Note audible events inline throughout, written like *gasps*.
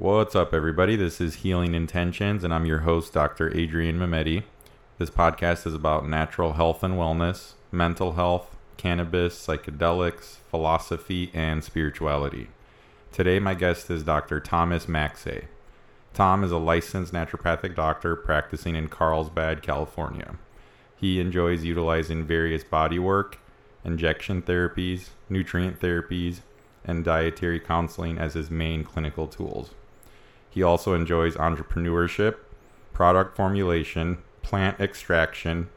What's up, everybody? This is Healing Intentions, and I'm your host, Dr. Adrian Mehmedi. This podcast is about natural health and wellness, mental health, cannabis, psychedelics, philosophy, and spirituality. Today, my guest is Dr. Thomas Macsay. Tom is a licensed naturopathic doctor practicing in Carlsbad, California. He enjoys utilizing various body work, injection therapies, nutrient therapies, and dietary counseling as his main clinical tools. He also enjoys entrepreneurship, product formulation, plant extraction,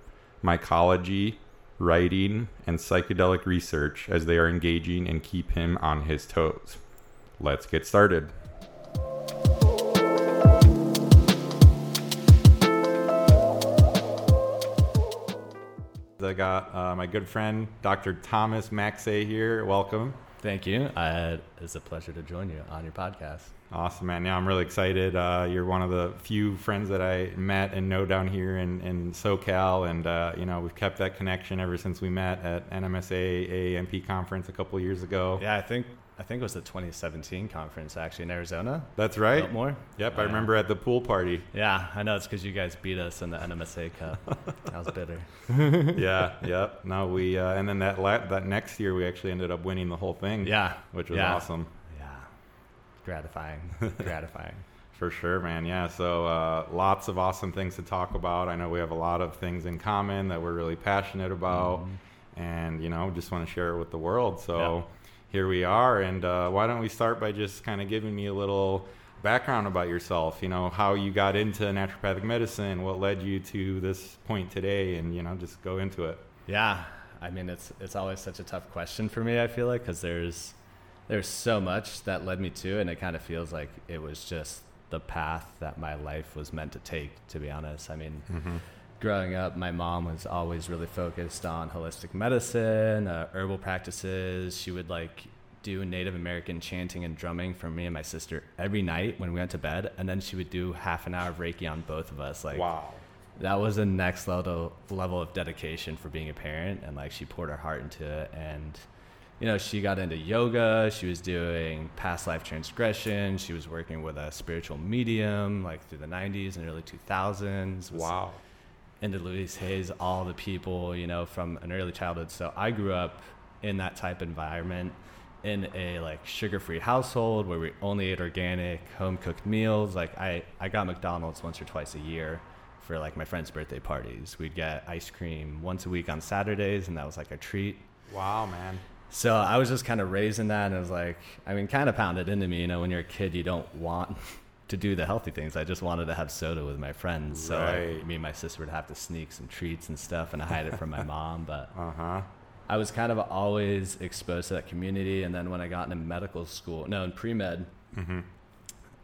mycology, writing, and psychedelic research as they are engaging and keep him on his toes. Let's get started. I got uh, my good friend Dr. Thomas Macsay here. Welcome. Thank you. Uh, it's a pleasure to join you on your podcast. Awesome, man. Yeah, I'm really excited. Uh, you're one of the few friends that I met and know down here in, in SoCal. And, uh, you know, we've kept that connection ever since we met at NMSA AANP conference a couple years ago. Yeah, I think I think it was the 2017 conference actually in Arizona. That's right. Biltmore. Yep, I remember at the pool party. Yeah, I know it's because you guys beat us in the NMSA Cup. *laughs* I was bitter. *laughs* yeah, yep. No, we uh, and then that la- that next year we actually ended up winning the whole thing. Yeah, which was yeah. awesome. Yeah, gratifying, *laughs* gratifying. For sure, man. Yeah. So uh, lots of awesome things to talk about. I know we have a lot of things in common that we're really passionate about, mm-hmm. and you know, just want to share it with the world. So. Yep here we are. And uh, why don't we start by just kind of giving me a little background about yourself? You know, how you got into naturopathic medicine, what led you to this point today, and you know, just go into it. Yeah, I mean, it's it's always such a tough question for me. I feel like because there's there's so much that led me to, and it kind of feels like it was just the path that my life was meant to take. To be honest, I mean. Mm-hmm growing up, my mom was always really focused on holistic medicine, uh, herbal practices. She would like do Native American chanting and drumming for me and my sister every night when we went to bed, and then she would do half an hour of Reiki on both of us. Like, wow, that was a next level level of dedication for being a parent, and like she poured her heart into it. And you know, she got into yoga. She was doing past life transgression. She was working with a spiritual medium, like through the '90s and early 2000s. Wow into Louise Hayes, all the people, you know, from an early childhood. So I grew up in that type environment in a like sugar-free household where we only ate organic, home-cooked meals. Like I, I got McDonald's once or twice a year for like my friends' birthday parties. We'd get ice cream once a week on Saturdays, and that was like a treat. Wow, man. So I was just kind of raised in that, and it was like, I mean, kind of pounded into me. You know, when you're a kid, you don't want *laughs* to do the healthy things. I just wanted to have soda with my friends. So right. like, me and my sister would have to sneak some treats and stuff and hide it from my *laughs* mom. But uh-huh. I was kind of always exposed to that community. And then when I got into medical school, no, in pre med, mm-hmm.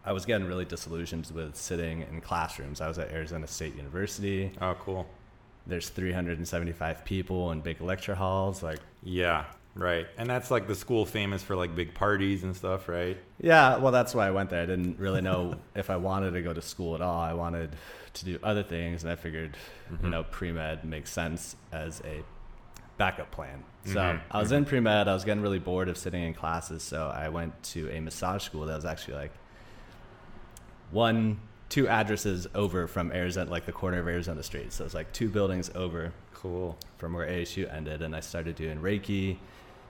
I was getting really disillusioned with sitting in classrooms. I was at Arizona State University. Oh, cool. There's 375 people in big lecture halls. Like, yeah, Right. And that's like the school famous for like big parties and stuff, right? Yeah, well that's why I went there. I didn't really know *laughs* if I wanted to go to school at all. I wanted to do other things and I figured, mm-hmm. you know, pre-med makes sense as a backup plan. So mm-hmm. I was in mm-hmm. pre-med, I was getting really bored of sitting in classes, so I went to a massage school that was actually like one two addresses over from Arizona, like the corner of Arizona Street. So it's like two buildings over. Cool. From where ASU ended, and I started doing Reiki,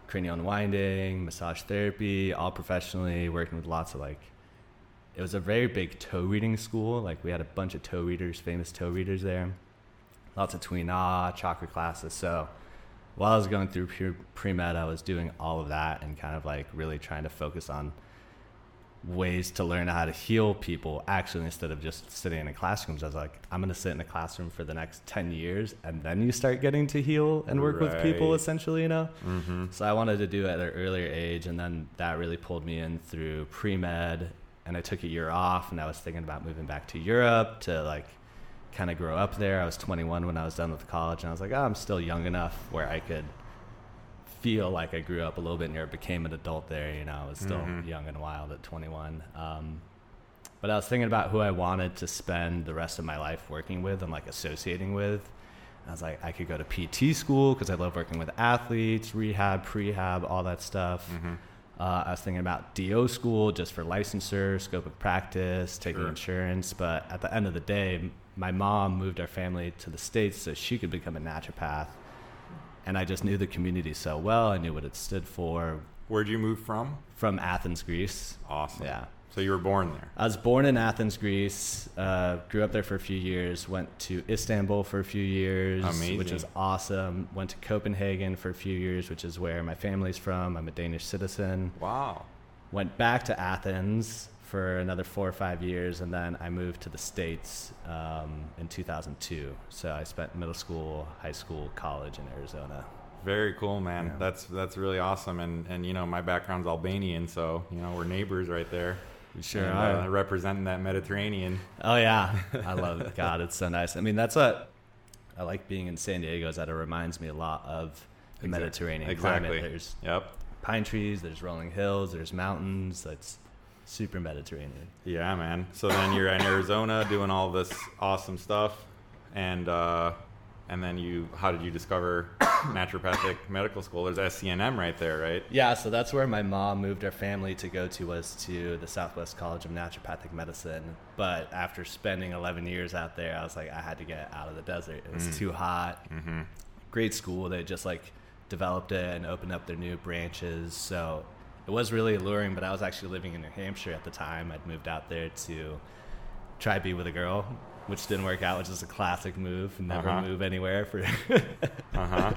cranial unwinding, massage therapy, all professionally, working with lots of like. It was a very big toe reading school. Like we had a bunch of toe readers, famous toe readers there. Lots of Tui Na, ah, chakra classes. So while I was going through pre med, I was doing all of that and kind of like really trying to focus on ways to learn how to heal people actually instead of just sitting in classrooms i was like i'm going to sit in a classroom for the next 10 years and then you start getting to heal and work right. with people essentially you know mm-hmm. so i wanted to do it at an earlier age and then that really pulled me in through pre-med and i took a year off and i was thinking about moving back to europe to like kind of grow up there i was 21 when i was done with college and i was like oh, i'm still young enough where i could feel like I grew up a little bit near became an adult there. You know, I was still mm-hmm. young and wild at 21. Um, but I was thinking about who I wanted to spend the rest of my life working with and like associating with. And I was like, I could go to PT school because I love working with athletes, rehab, prehab, all that stuff. Mm-hmm. Uh, I was thinking about DO school just for licensure, scope of practice, taking Sure. insurance. But at the end of the day, my mom moved our family to the States so she could become a naturopath. And I just knew the community so well. I knew what it stood for Where'd you move from? from Athens, Greece. Awesome. Yeah. So you were born there. I was born in Athens, Greece. Uh, grew up there for a few years. Went to Istanbul for a few years, which Amazing. is awesome. Went to Copenhagen for a few years, which is where my family's from. I'm a Danish citizen. Wow. Went back to Athens for another four or five years, and then I moved to the States um, in 2002. So I spent middle school, high school, college in Arizona. Very cool, man. Yeah. That's that's really awesome. And and you know my background's Albanian, so you know we're neighbors right there. We sure And, are. Uh, representing that Mediterranean. Oh yeah, *laughs* I love it. God, it's so nice. I mean, that's what I like being in San Diego. Is that it reminds me a lot of the Exact- Mediterranean exactly. climate. There's Yep. pine trees, there's rolling hills, there's mountains. That's super Mediterranean. Yeah, man. So then you're in Arizona doing all this awesome stuff, and uh, and then you, how did you discover *coughs* naturopathic medical school? There's SCNM right there, right? Yeah, so that's where my mom moved our family to go to was to the Southwest College of Naturopathic Medicine. But after spending 11 years out there, I was like, I had to get out of the desert. It was too hot. Mm-hmm. great school. They just like developed it and opened up their new branches. So it was really alluring. But I was actually living in New Hampshire at the time. I'd moved out there to try to be with a girl, which didn't work out, which is a classic move. Never Uh-huh. move anywhere for *laughs* Uh huh.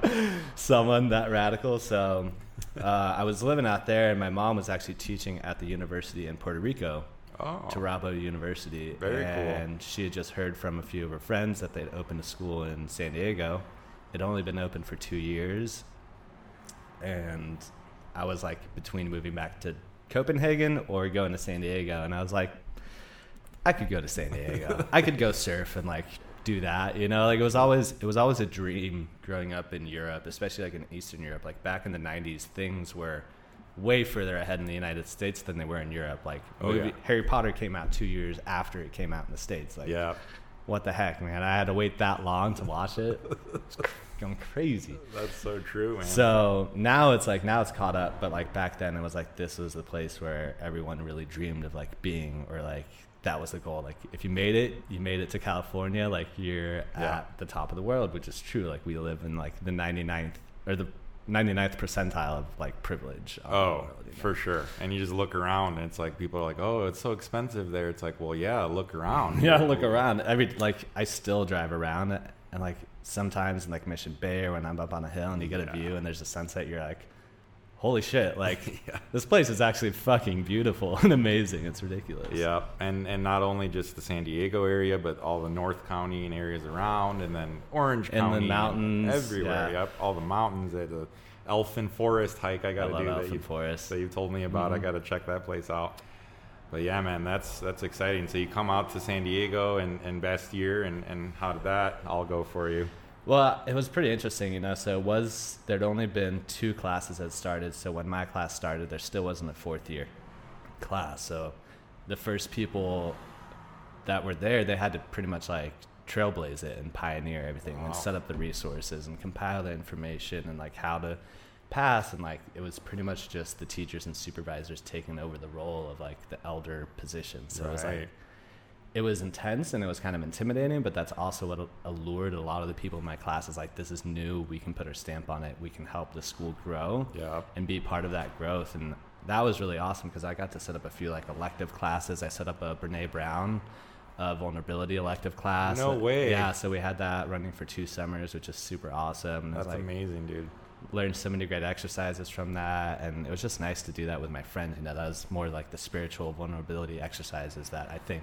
*laughs* someone that radical. So uh, I was living out there, and my mom was actually teaching at the university in Puerto Rico. Oh. Turabo University. Very cool. and she had just heard from a few of her friends that they'd opened a school in San Diego. It'd only been open for two years. And I was like between moving back to Copenhagen or going to San Diego. And I was like, I could go to San Diego. *laughs* I could go surf and like do that. You know, like it was always it was always a dream growing up in Europe, especially like in Eastern Europe. Like back in the '90s, things were way further ahead in the United States than they were in Europe. Like Oh, movie, yeah. Harry Potter came out two years after it came out in the states. Like, Yeah. what the heck, man? I had to wait that long to watch it. It's *laughs* going crazy. That's so true, man. So now it's like now it's caught up, but like back then it was like this was the place where everyone really dreamed of like being or like that was the goal. Like if you made it, you made it to California, like you're Yeah. at the top of the world, which is true. Like we live in like the 99th or the 99th percentile of like privilege. Oh, world, you know? for sure. And you just look around, and it's like people are like, "Oh, it's so expensive there." It's like, well, yeah, look around. *laughs* yeah, look around. Every like I still drive around and like sometimes in like Mission Bay or when I'm up on a hill and you get a view and there's a sunset, you're like, holy shit! Like *laughs* Yeah. this place is actually fucking beautiful and amazing. It's ridiculous. Yeah, and and not only just the San Diego area, but all the North County and areas around, and then Orange And the County, mountains, everywhere. yeah. Yep, all the mountains. There's a Elfin Forest hike I I got to love do that Elfin you Forest. that you told me about. I Mhm. got to check that place out. But yeah, man, that's that's exciting. So you come out to San Diego and and best year, and and how did that all go for you? Well, it was pretty interesting, you know. So it was there'd only been two classes that started. So when my class started, there still wasn't a fourth year class. So the first people that were there, they had to pretty much like trailblaze it and pioneer everything Wow. and set up the resources and compile the information and like how to pass and like it was pretty much just the teachers and supervisors taking over the role of like the elder position. So it was like it was intense and it was kind of intimidating, but that's also what allured a lot of the people in my class is like, this is new. We can put our stamp on it. We can help the school grow Yeah. and be part of that growth. And that was really awesome because I got to set up a few like elective classes. I set up a Brene Brown uh, vulnerability elective class. No way. Yeah. So we had that running for two summers, which is super awesome. That's like, amazing, dude. Learned so many great exercises from that and it was just nice to do that with my friends you know that was more like the spiritual vulnerability exercises that i think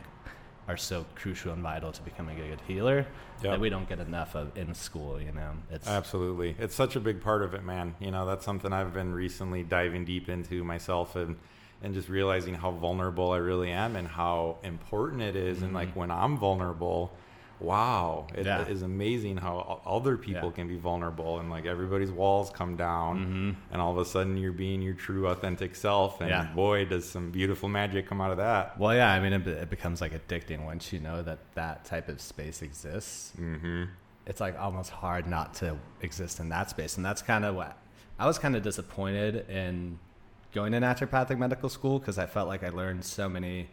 are so crucial and vital to becoming a good healer Yep. that we don't get enough of in school you know it's Absolutely. It's such a big part of it, man. You know, that's something I've been recently diving deep into myself and and just realizing how vulnerable I really am and how important it is. and like Mhm. when I'm vulnerable, wow, it is Yeah. amazing how other people Yeah. can be vulnerable and like everybody's walls come down Mhm. and all of a sudden you're being your true authentic self and Yeah. boy does some beautiful magic come out of that. well yeah i mean it, it becomes like addicting once you know that that type of space exists Mhm. it's like almost hard not to exist in that space and that's kind of what i was kind of disappointed in going to naturopathic medical school because I felt like I learned so many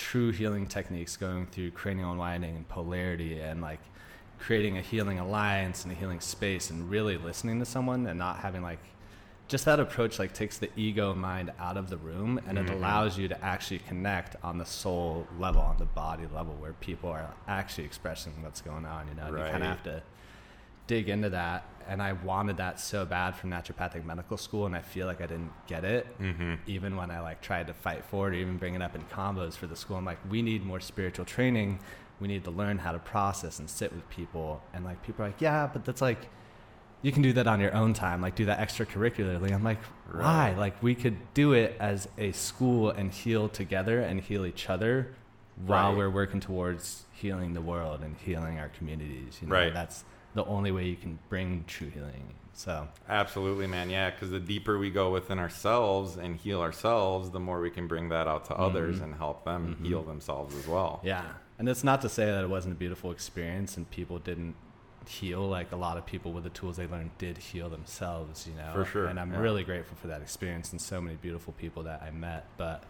true healing techniques going through cranial unwinding and polarity and like creating a healing alliance and a healing space and really listening to someone and not having like just that approach like takes the ego mind out of the room and Mhm. it allows you to actually connect on the soul level on the body level where people are actually expressing what's going on you know and you kind of have to dig into that and i wanted that so bad from naturopathic medical school and i feel like i didn't get it Mm-hmm. even when I like tried to fight for it or even bring it up in combos for the school, I'm like, we need more spiritual training. We need to learn how to process and sit with people. And like people are like, yeah, but that's like, you can do that on your own time, like do that extracurricularly. I'm like, why? Right. Like we could do it as a school and heal together and heal each other while Right. we're working towards healing the world and healing our communities. You know, Right. that's the only way you can bring true healing. So Absolutely, man. Yeah, because the deeper we go within ourselves and heal ourselves, the more we can bring that out to others Mhm. and help them Mhm. heal themselves as well. Yeah. And it's not to say that it wasn't a beautiful experience and people didn't heal. Like a lot of people with the tools they learned did heal themselves, you know. For sure, And I'm yeah. really grateful for that experience and so many beautiful people that I met. But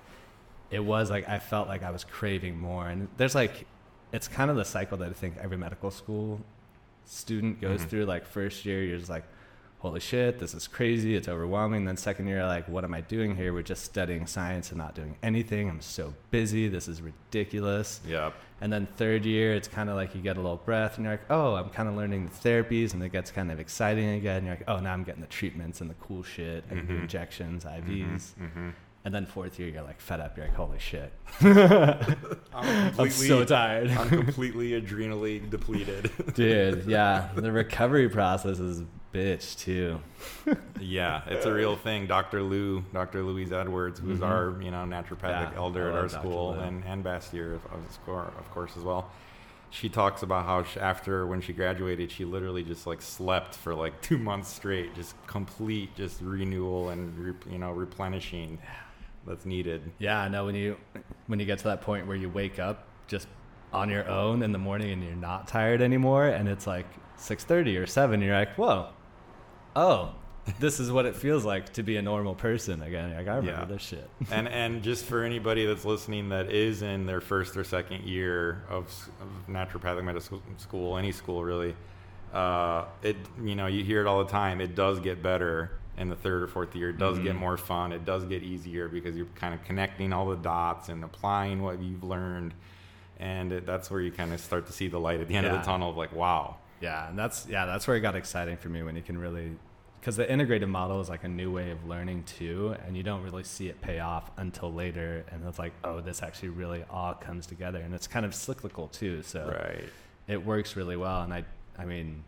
it was like I felt like I was craving more. And there's like it's kind of the cycle that I think every medical school student goes Mhm. through. Like first year you're just like Holy shit, this is crazy. It's overwhelming. Then second year, like, what am I doing here? We're just studying science and not doing anything. I'm so busy. This is ridiculous. Yep. And then third year, it's kind of like you get a little breath and you're like, oh, I'm kind of learning the therapies and it gets kind of exciting again. And you're like, oh, now I'm getting the treatments and the cool shit. Can do Mhm. injections, IVs. Mm-hmm. And then fourth year, you're like fed up. You're like, holy shit. *laughs* I'm, *laughs* I'm so tired. I'm completely adrenally depleted. *laughs* Dude, yeah. The recovery process is bitch too. yeah, it's a real thing. Dr. Lou, Dr. Louise Edwards, who's Mhm. our you know naturopathic Yeah, elder at our Dr. school, Lou. and and Bastyr of, of course as well. She talks about how she, after when she graduated, she literally just like slept for like two months straight, just complete just renewal and re, you know replenishing that's needed. Yeah, I know when you when you get to that point where you wake up just on your own in the morning and you're not tired anymore and it's like 6:30 or 7 you're like, "Whoa. Oh, this is what it feels like to be a normal person again." Like, I remember Yeah. this shit. *laughs* and and just for anybody that's listening that is in their first or second year of, of naturopathic medical school, any school really, uh, it you know you hear it all the time. It does get better in the third or fourth year. It does get Mhm. more fun. It does get easier because you're kind of connecting all the dots and applying what you've learned, and it, that's where you kind of start to see the light at the end of the tunnel of like, wow, Yeah, and that's yeah, that's where it got exciting for me when you can really because the integrated model is like a new way of learning too, and you don't really see it pay off until later, and it's like, oh, this actually really all comes together, and it's kind of cyclical too. So right, it works really well, and I, I mean,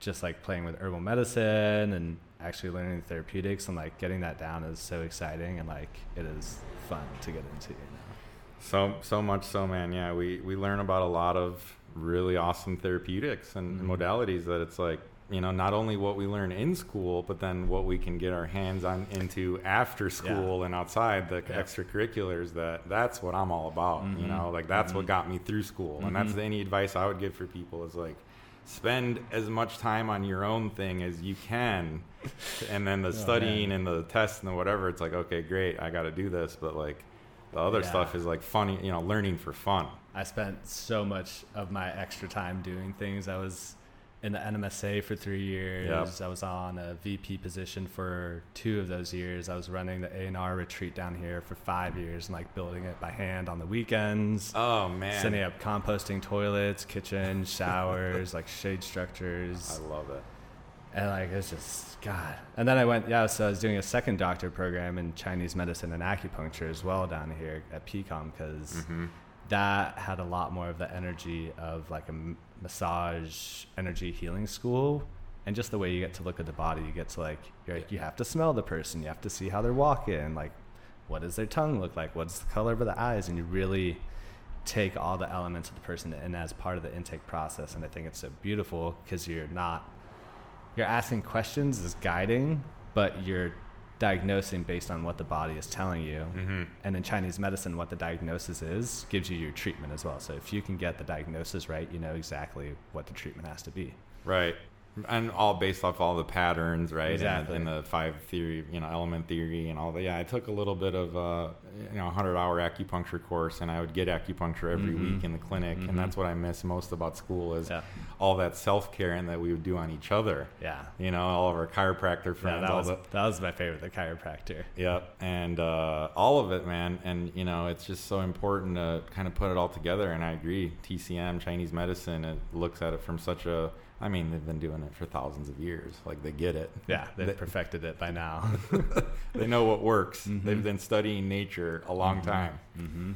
just like playing with herbal medicine and actually learning therapeutics and like getting that down is so exciting, and like it is fun to get into. You know? So so much so, man. Yeah, we we learn about a lot of really awesome therapeutics and Mhm. modalities that it's like you know not only what we learn in school, but then what we can get our hands on into after school and outside the Yeah. extracurriculars. That that's what I'm all about. You Mhm. know, like that's what Mhm. got me through school, and that's Mhm. any advice I would give for people is like. Spend as much time on your own thing as you can, *laughs* and then the Oh, studying man. and the tests and the whatever. It's like, okay, great, I got to do this, but like, the other Yeah. stuff is like funny, you know, learning for fun. I spent so much of my extra time doing things. I was in the NMSA for three years. Yep. I was on a VP position for two of those years. I was running the A&R retreat down here for five years and like building it by hand on the weekends. Oh man, Setting up composting toilets, kitchen, showers, like shade structures. I love it. And like it's just God. And then I went, yeah. So I was doing a second doctor program in Chinese medicine and acupuncture as well down here at PCOM because hmm that had a lot more of the energy of like a m- massage energy healing school. And just the way you get to look at the body you get to like you're like you have to smell the person. You have to see how they're walking. Like what does their tongue look like? What's the color of the eyes? And you really take all the elements of the person in as part of the intake process. And i think it's so beautiful because you're not you're asking questions is guiding but you're diagnosing based on what the body is telling you hmm and in Chinese medicine, what the diagnosis is gives you your treatment as well. So if you can get the diagnosis right, you know exactly what the treatment has to be. Right. And all based off all the patterns, right? Exactly. And, and the five theory, you know, element theory, and all that. Yeah, I took a little bit of uh, you know, hundred hour acupuncture course, and I would get acupuncture every Mhm. week in the clinic, Mhm. and that's what I miss most about school is Yeah. all that self care and that we would do on each other. Yeah. You know, all of our chiropractor Yeah, friends, that all was the that was my favorite, the chiropractor. Yep, and uh, all of it, man. And you know, it's just so important to kind of put it all together. And I agree, TCM, Chinese medicine, it looks at it from such a. I mean, they've been doing it for thousands of years. Like they get it. Yeah, they've They- perfected it by now. *laughs* they know what works. Mhm. They've been studying nature a long time, mm-hmm.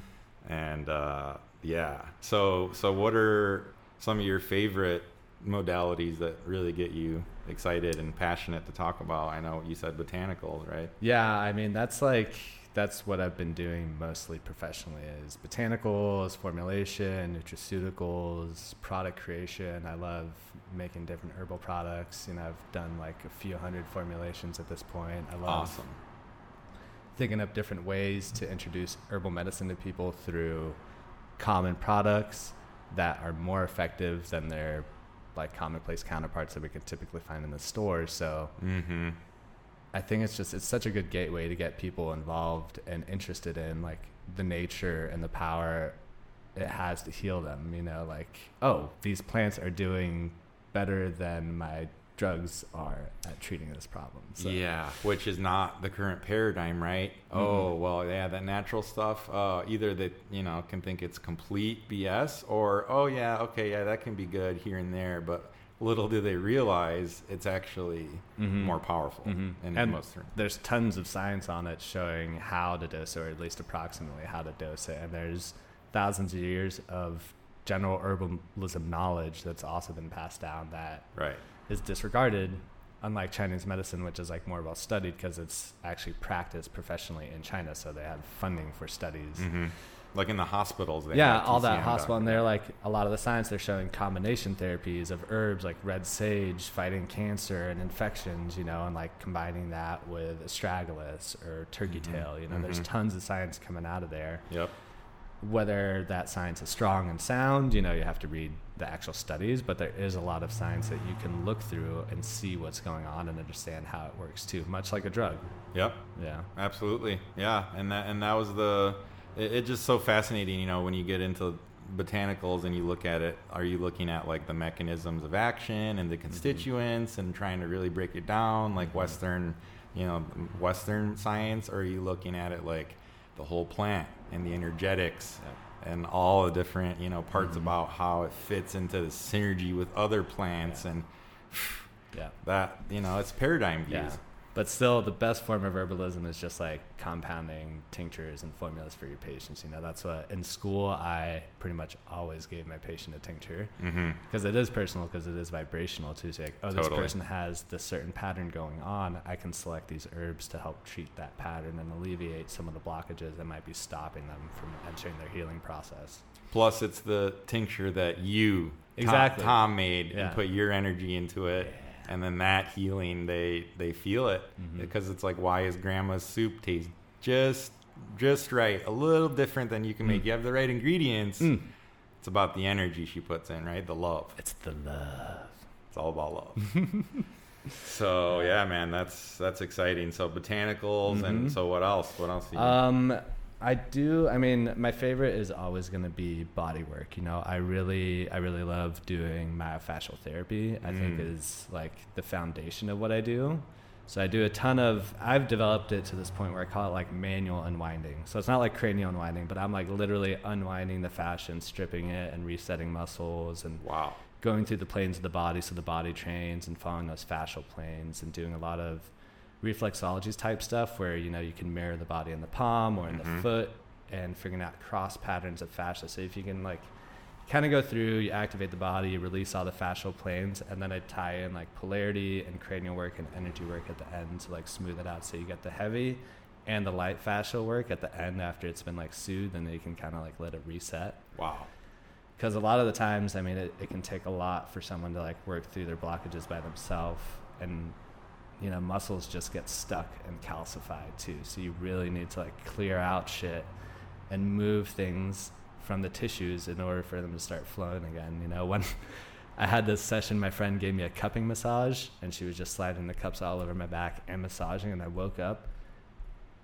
and uh, yeah. So, so what are some of your favorite modalities that really get you excited and passionate to talk about? I know you said botanicals, right? Yeah, I mean that's like that's what I've been doing mostly professionally is botanicals, formulation, nutraceuticals, product creation. I love making different herbal products. You know, I've done like a few hundred formulations at this point. I love Awesome. thinking up different ways to introduce herbal medicine to people through common products that are more effective than their like commonplace counterparts that we could typically find in the store. So Mm-hmm. I think it's just it's such a good gateway to get people involved and interested in like the nature and the power it has to heal them. You know, like oh, these plants are doing better than my drugs are at treating this problem. So, Yeah, which is not the current paradigm, right? Mm-hmm. Oh, well, yeah, that natural stuff. Uh, either that you know can think it's complete BS, or oh yeah, okay, yeah, that can be good here and there, but little do they realize it's actually Mhm. more powerful Mhm. in And most there's tons of science on it showing how to dose it, or at least approximately how to dose it. And there's thousands of years of general herbalism knowledge that's also been passed down that Right. is disregarded, unlike Chinese medicine, which is like more well studied because it's actually practiced professionally in China. So they have funding for studies. hmm Like in the hospitals. They Yeah, all that hospital, and they're like a lot of the science. They're showing combination therapies of herbs like red sage fighting cancer and infections, you know, and like combining that with astragalus or turkey Mhm, tail. You know, there's mhm. tons of science coming out of there. Yep. Whether that science is strong and sound, you know, you have to read the actual studies, but there is a lot of science that you can look through and see what's going on and understand how it works too, much like a drug. Yep. Yeah. Absolutely, yeah, and that and that was the. It, it's just so fascinating, you know, when you get into botanicals and you look at it. Are you looking at like the mechanisms of action and the constituents and trying to really break it down, like Western, you know, Western science? Or are you looking at it like the whole plant and the energetics? And all the different, you know, parts Mhm. about how it fits into the synergy with other plants, Yeah. and *sighs* Yeah. that, you know, it's paradigm views. Yeah. But still, the best form of herbalism is just like compounding tinctures and formulas for your patients. You know, that's what in school I pretty much always gave my patient a tincture Mm-hmm. because it is personal, because it is vibrational too. So like, oh, this Totally. person has this certain pattern going on. I can select these herbs to help treat that pattern and alleviate some of the blockages that might be stopping them from entering their healing process. Plus, it's the tincture that you, Tom- Exactly. Tom, made Yeah. and put your energy into it, and then that healing, they they feel it Mhm. because it's like, why is Grandma's soup taste just just right, a little different than you can make? Mm. You have the right ingredients. Mm. It's about the energy she puts in, right? The love. It's the love. It's all about love. *laughs* so yeah, man, that's that's exciting. So botanicals, and Mhm. so what else? What else? do you- Um, I do. I mean, my favorite is always going to be body work. You know, I really, I really love doing myofascial therapy. I think Mm. is like the foundation of what I do. So I do a ton of. I've developed it to this point where I call it like manual unwinding. So it's not like cranial unwinding, but I'm like literally unwinding the fascia and stripping it and resetting muscles and wow. going through the planes of the body so the body trains and following those fascial planes and doing a lot of reflexologies type stuff where you know you can mirror the body in the palm or in Mhm. the foot and figuring out cross patterns of fascia so if you can like kind of go through you activate the body you release all the fascial planes and then i tie in like polarity and cranial work and energy work at the end to like smooth it out so you get the heavy and the light fascial work at the end after it's been like soothed and then you can kind of like let it reset Wow. because a lot of the times i mean it, it can take a lot for someone to like work through their blockages by themselves and you know muscles just get stuck and calcified too so you really need to like clear out shit and move things from the tissues in order for them to start flowing again you know *laughs* when I had this session. My friend gave me a cupping massage, and she was just sliding the cups all over my back and massaging. And I woke up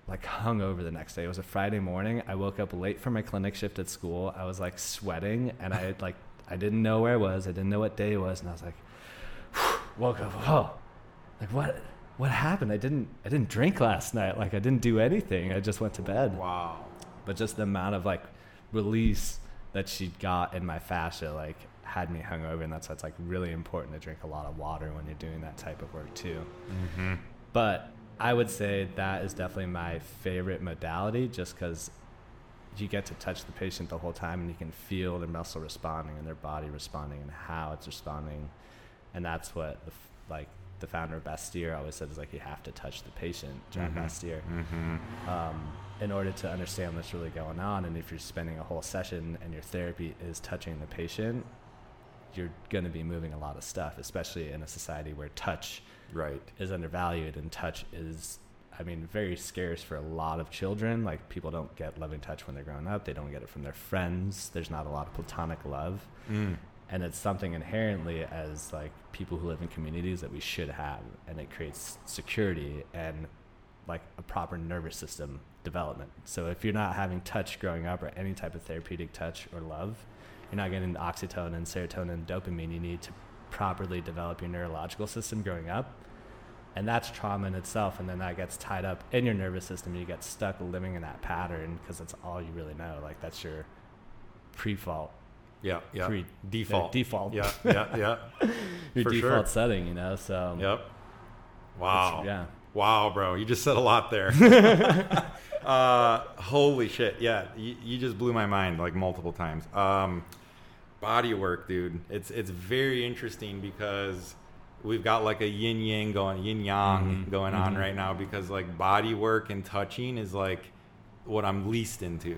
like hung over the next day. It was a Friday morning. I woke up late for my clinic shift at school. I was like sweating, and I like I didn't know where I was. I didn't know what day it was, and I was like, *sighs* woke up. Oh, like what? What happened? I didn't. I didn't drink last night. Like I didn't do anything. I just went to bed. Wow. But just the amount of like release that she got in my fascia, like had me hungover, and that's why it's like really important to drink a lot of water when you're doing that type of work too. Mm-hmm. But I would say that is definitely my favorite modality, just because you get to touch the patient the whole time and you can feel their muscle responding and their body responding and how it's responding, and that's what the, like the founder of Bastyr always said is like you have to touch the patient, John Mhm. Bastyr Mm-hmm. um, in order to understand what's really going on. And if you're spending a whole session and your therapy is touching the patient, you're going to be moving a lot of stuff, especially in a society where touch Right. is undervalued and touch is, I mean, very scarce for a lot of children. Like people don't get loving touch when they're growing up. They don't get it from their friends. There's not a lot of platonic love Mm. And it's something inherently as like people who live in communities that we should have and it creates security and like a proper nervous system development. So if you're not having touch growing up or any type of therapeutic touch or love you're not getting the oxytocin serotonin dopamine. You need to properly develop your neurological system growing up. And that's trauma in itself and then that gets tied up in your nervous system. You get stuck living in that pattern because that's all you really know. Like that's your pre-fault Yeah. Yeah. pre Default. default Yeah. *laughs* Yeah. Yeah. your For default sure. setting, you know. So Yep. Wow. yeah, Wow, bro. You just said a lot there. *laughs* *laughs* uh, holy shit. Yeah. You, you just blew my mind like multiple times. Um, body work, dude. It's it's very interesting because we've got like a yin yang going yin yang Mhm. going on Mhm. right now because like body work and touching is like what I'm least into.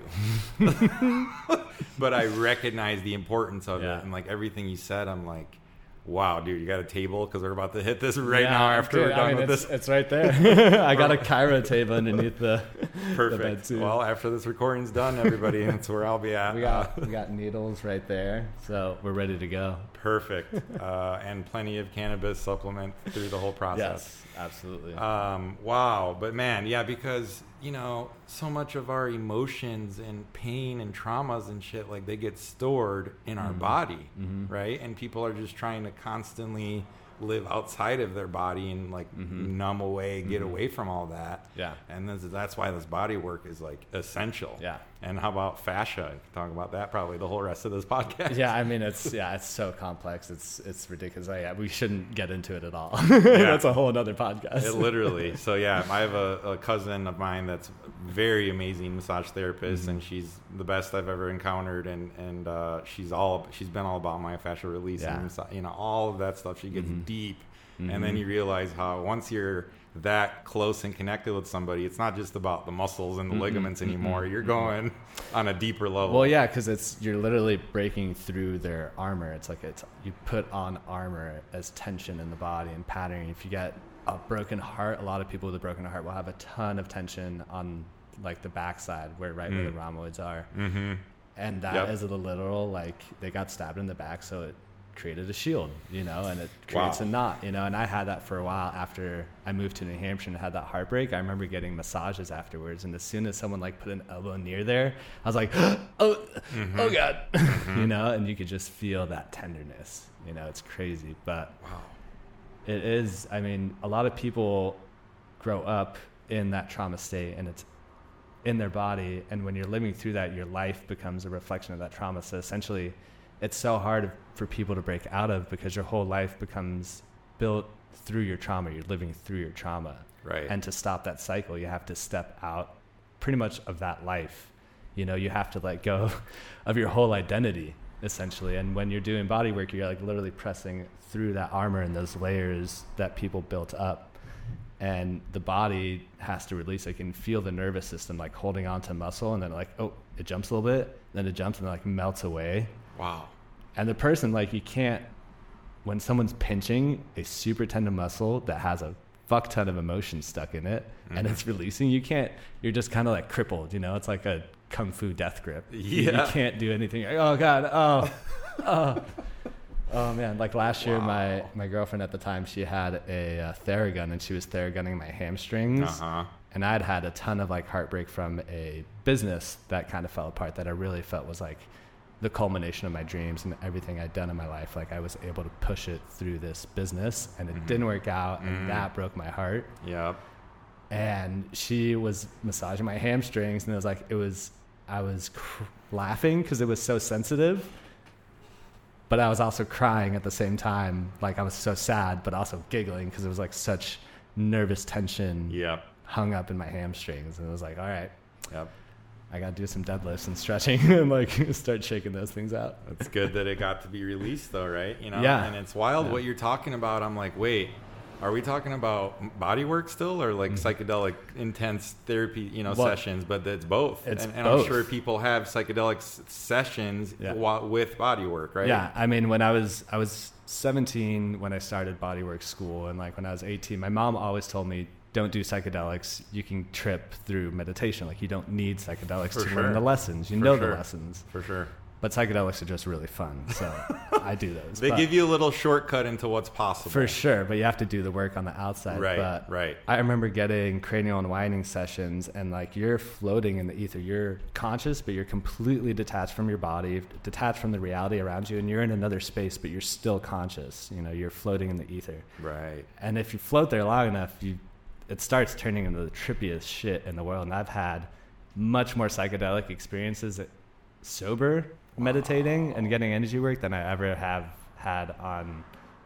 but I recognize the importance of Yeah. it and like everything you said, I'm like, wow, dude, you got a table because we're about to hit this right Yeah, now after dude, we're I done mean, with it's, this. It's right there. *laughs* I got a chiro table underneath the the bed Perfect. too. Well, after this recording's done, everybody, that's where I'll be at. we got *laughs* we got needles right there, so we're ready to go. Perfect. *laughs* Uh, and plenty of cannabis supplement through the whole process. Yes, absolutely. Um, wow. But man, yeah, because, you know, so much of our emotions and pain and traumas and shit, like they get stored in our Mhm. body, Mhm. right? And people are just trying to constantly live outside of their body and like Mhm. numb away, get Mhm. away from all that. yeah, And this, that's why this body work is like essential. yeah, And how about fascia? We can talk about that probably the whole rest of this podcast. yeah. I mean, it's yeah, it's so complex. It's it's ridiculous. I, yeah, we shouldn't get into it at all. *laughs* That's a whole other podcast. It literally. So yeah, I have a, a cousin of mine that's very amazing massage therapist, Mhm. and she's the best I've ever encountered, and and uh, she's all she's been all about my myofascial release Yeah. and you know all of that stuff. She gets Mhm. deep, and then you realize how once you're that close and connected with somebody, it's not just about the muscles and the Mhm, ligaments anymore. mhm, You're mhm. going on a deeper level. Well, yeah, because it's you're literally breaking through their armor. It's like it's you put on armor as tension in the body and patterning. If you get a broken heart, a lot of people with a broken heart will have a ton of tension on like the backside, where right where Mm. the rhomboids are, Mm-hmm. and that Yep. is a literal like they got stabbed in the back, so it created a shield, you know, and it creates Wow. a knot, you know. And I had that for a while after I moved to New Hampshire and had that heartbreak. I remember getting massages afterwards, and as soon as someone like put an elbow near there, I was like, *gasps* oh, Mm-hmm. oh god, *laughs* you know, and you could just feel that tenderness. You know, it's crazy, but Wow. it is. I mean, a lot of people grow up in that trauma state, and it's in their body. And when you're living through that, your life becomes a reflection of that trauma. So essentially, it's so hard for people to break out of because your whole life becomes built through your trauma. You're living through your trauma. Right. And to stop that cycle, you have to step out pretty much of that life. You know, you have to let go *laughs* of your whole identity essentially. And when you're doing body work, you're like literally pressing through that armor and those layers that people built up. And the body has to release. I can feel the nervous system like holding on to muscle and then like, oh, it jumps a little bit, then it jumps and then like melts away. Wow. And the person, like, you can't, when someone's pinching a super tender muscle that has a fuck ton of emotion stuck in it and Mhm. it's releasing, you can't, you're just kind of like crippled, you know? It's like a kung fu death grip. You- You, can't do anything. Like, oh, God. Oh, oh. Oh man, like last year, my Wow. my girlfriend at the time, she had a uh, Theragun and she was Theragunning my hamstrings. Uh-huh. And I'd had a ton of like heartbreak from a business that kind of fell apart that I really felt was like the culmination of my dreams and everything I'd done in my life. Like I was able to push it through this business and it Mhm. didn't work out and Mm. that broke my heart. Yep. And she was massaging my hamstrings and it was like, it was, I was cr- laughing because it was so sensitive. But I was also crying at the same time. Like I was so sad, but also giggling because it was like such nervous tension Yep. hung up in my hamstrings. And it was like, all right, Yep. I got to do some deadlifts and stretching *laughs* and like *laughs* start shaking those things out. It's good that it got to be released, though, right? You know, Yeah. And it's wild Yeah. what you're talking about. I'm like, wait, are we talking about body work still, or like psychedelic intense therapy, you know, Mm-hmm. Well, sessions? But it's both. it's and, and I'm sure people have psychedelic s- sessions Yeah. with body work, right? Yeah, I mean, when I was I was 17 when I started bodywork school, and like when I was 18, my mom always told me, "Don't do psychedelics. You can trip through meditation. Like you don't need psychedelics For to sure. learn the lessons. You For know sure. the lessons. for sure. But psychedelics are just really fun, so I do those. *laughs* They But- give you a little shortcut into what's possible. for sure, but you have to do the work on the outside. Right. But right. I remember getting cranial unwinding sessions, and like you're floating in the ether. You're conscious, but you're completely detached from your body, detached from the reality around you, and you're in another space, but you're still conscious. You know, you're floating in the ether. Right. And if you float there long enough, you it starts turning into the trippiest shit in the world. And I've had much more psychedelic experiences sober meditating and getting energy work than I ever have had on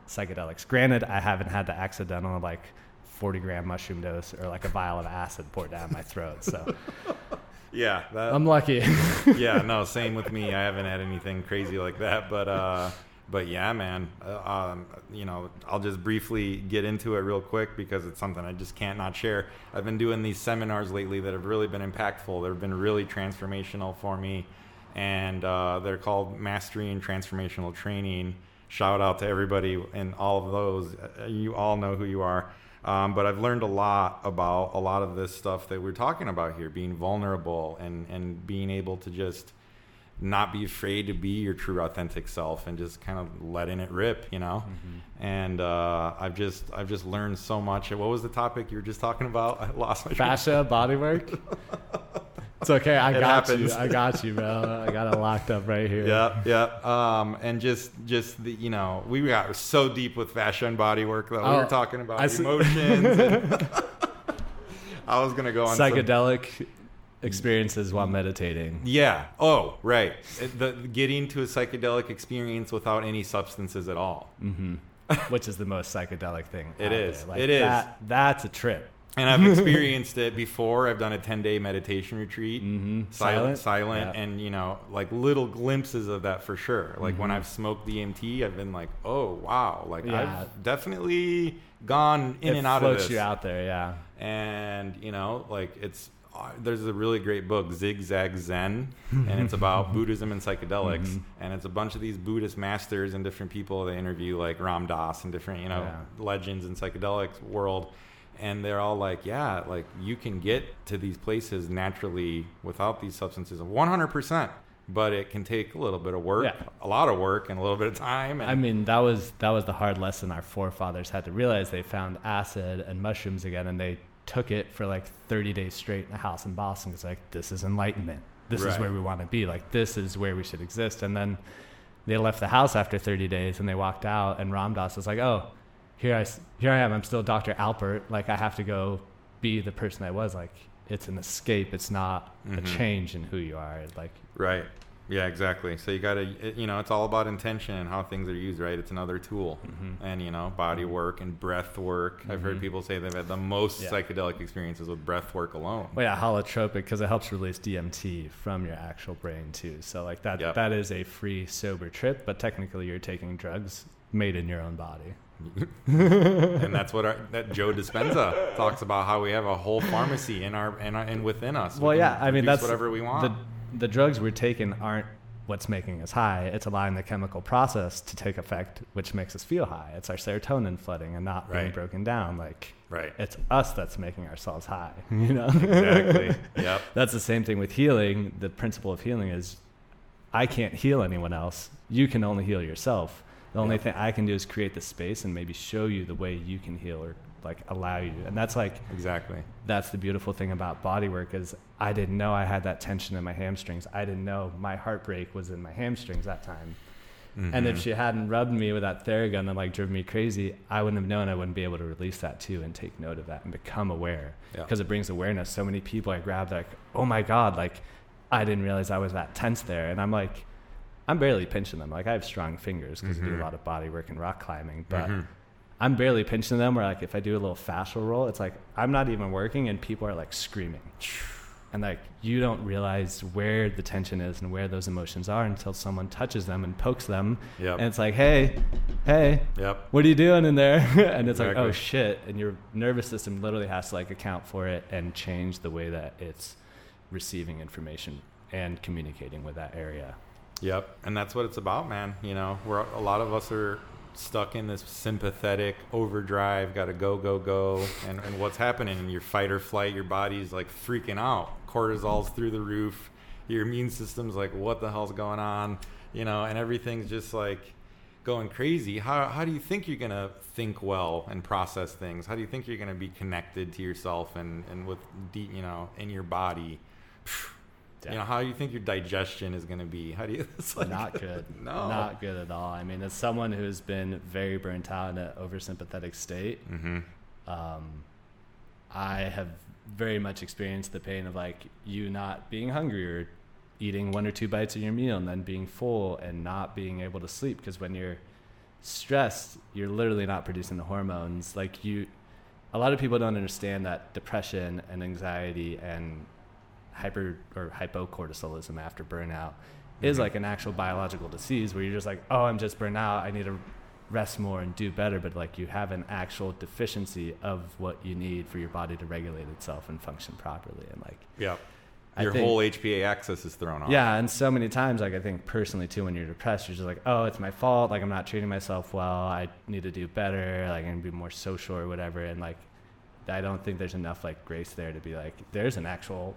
psychedelics. Granted, I haven't had the accidental like 40 gram mushroom dose or like a vial of acid poured down my throat. So *laughs* Yeah. That, I'm lucky. *laughs* yeah, no, same with me. I haven't had anything crazy like that, but uh, but yeah, man. Uh, um, you know, I'll just briefly get into it real quick because it's something I just can't not share. I've been doing these seminars lately that have really been impactful. They've been really transformational for me, and uh, they're called Mastery and Transformational Training. Shout out to everybody in all of those. Uh, You all know who you are. Um, but I've learned a lot about a lot of this stuff that we're talking about here, being vulnerable and, and being able to just not be afraid to be your true authentic self and just kind of letting it rip, you know. And uh, I've just I've just learned so much. What was the topic you were just talking about? I lost my Fascia, bodywork. It's okay. I It got happens. you. I got you, bro. I got it locked up right here. yep yep Um, and just, just the, you know, we got so deep with fascia and body work that we Oh, were talking about I emotions. and *laughs* I was gonna go on some- Psychedelic experiences while meditating. Yeah. Oh, right. The getting to a psychedelic experience without any substances at all. hmm *laughs* Which is the most psychedelic thing. It is. Like It is. That, that's a trip. And I've *laughs* experienced it before. I've done a 10 day meditation retreat. Mm-hmm. Silent, silent, Yeah. and you know, like little glimpses of that for sure. Like when Mhm. I've smoked DMT, I've been like, "Oh wow!" Like Yeah. I've definitely gone in it and out of this. floats you out there. Yeah. and you know like it's there's a really great book zigzag zen and it's about *laughs* buddhism and psychedelics Mhm. and it's a bunch of these buddhist masters and different people they interview like ram dass and different you know Yeah. legends in psychedelics world and they're all like yeah like you can get to these places naturally without these substances 100% but it can take a little bit of work Yeah. a lot of work and a little bit of time and I mean, that was that was the hard lesson our forefathers had to realize. They found acid and mushrooms again, and they took it for like 30 days straight in a house in Boston. It's like this is enlightenment. This Right. is where we want to be. Like this is where we should exist. And then they left the house after 30 days, and they walked out, and Ram Dass was like, "Oh, here I, here I am. I'm still Dr. Alpert. Like I have to go be the person I was. Like it's an escape. It's not a Mhm. change in who you are. Like Right. Yeah, exactly. So you got to, you know, it's all about intention and how things are used, right? It's another tool. Mhm. And, you know, body work and breath work. I've heard Mhm. people say they've had the most Yeah. psychedelic experiences with breath work alone. Well, yeah, holotropic because it helps release DMT from your actual brain too. So like that Yep. that is a free sober trip, but technically you're taking drugs made in your own body. *laughs* and that's what our, that Joe *laughs* Dispenza talks about how we have a whole pharmacy in our, in in within us. We Well, can yeah, I mean that's whatever we want. The the drugs we're taking aren't what's making us high. It's allowing the chemical process to take effect, which makes us feel high. It's our serotonin flooding and not being broken down. Like right. it's us that's making ourselves high. *laughs* You know Exactly. *laughs* yep. That's the same thing with healing. The principle of healing is I can't heal anyone else. You can only heal yourself. The only Yep. thing I can do is create the space and maybe show you the way you can heal or like allow you. And that's like Exactly. that's the beautiful thing about body work is I didn't know I had that tension in my hamstrings. I didn't know my heartbreak was in my hamstrings that time. And if Mhm. she hadn't rubbed me with that Theragun and like driven me crazy, I wouldn't have known I wouldn't be able to release that too and take note of that and become aware. Yeah. Because it brings awareness. So many people I grab like, oh my God, like I didn't realize I was that tense there. And I'm like, I'm barely pinching them. Like I have strong fingers because I do Mhm. a lot of body work and rock climbing, but Mhm. I'm barely pinching them. Where like if I do a little fascial roll, it's like I'm not even working and people are like screaming. And like you don't realize where the tension is and where those emotions are until someone touches them and pokes them. Yep. And it's like, hey, hey, Yep. what are you doing in there? *laughs* and it's like, oh shit. And your nervous system literally has to like account for it and change the way that it's receiving information and communicating with that area. Yep, and that's what it's about, man. You know, where a lot of us are stuck in this sympathetic overdrive, got to go, go, go, and, and what's happening in your fight or flight, your body's like freaking out. Cortisol's through the roof. Your immune system's like, what the hell's going on? You know, and everything's just like going crazy. How how do you think you're gonna think well and process things? How do you think you're gonna be connected to yourself and and with deep, you know, in your body? You know, how do you think your digestion is going to be? How do you? *laughs* It's like, not good. *laughs* No. Not good at all. I mean, as someone who's been very burnt out in an oversympathetic state, Mm-hmm. um, I have very much experienced the pain of like you not being hungry or eating one or two bites of your meal and then being full and not being able to sleep because when you're stressed, you're literally not producing the hormones. Like you, a lot of people don't understand that depression and anxiety and hyper or hypocortisolism after burnout is Mhm. like an actual biological disease where you're just like, oh, I'm just burnt out. I need to rest more and do better. But like you have an actual deficiency of what you need for your body to regulate itself and function properly. And like, Yeah. Your think- whole HPA axis is thrown off. yeah, and so many times, like I think personally too, when you're depressed, you're just like, oh, it's my fault. Like I'm not treating myself well. I need to do better. Like I'm gonna be more social or whatever. And like, I don't think there's enough like grace there to be like, there's an actual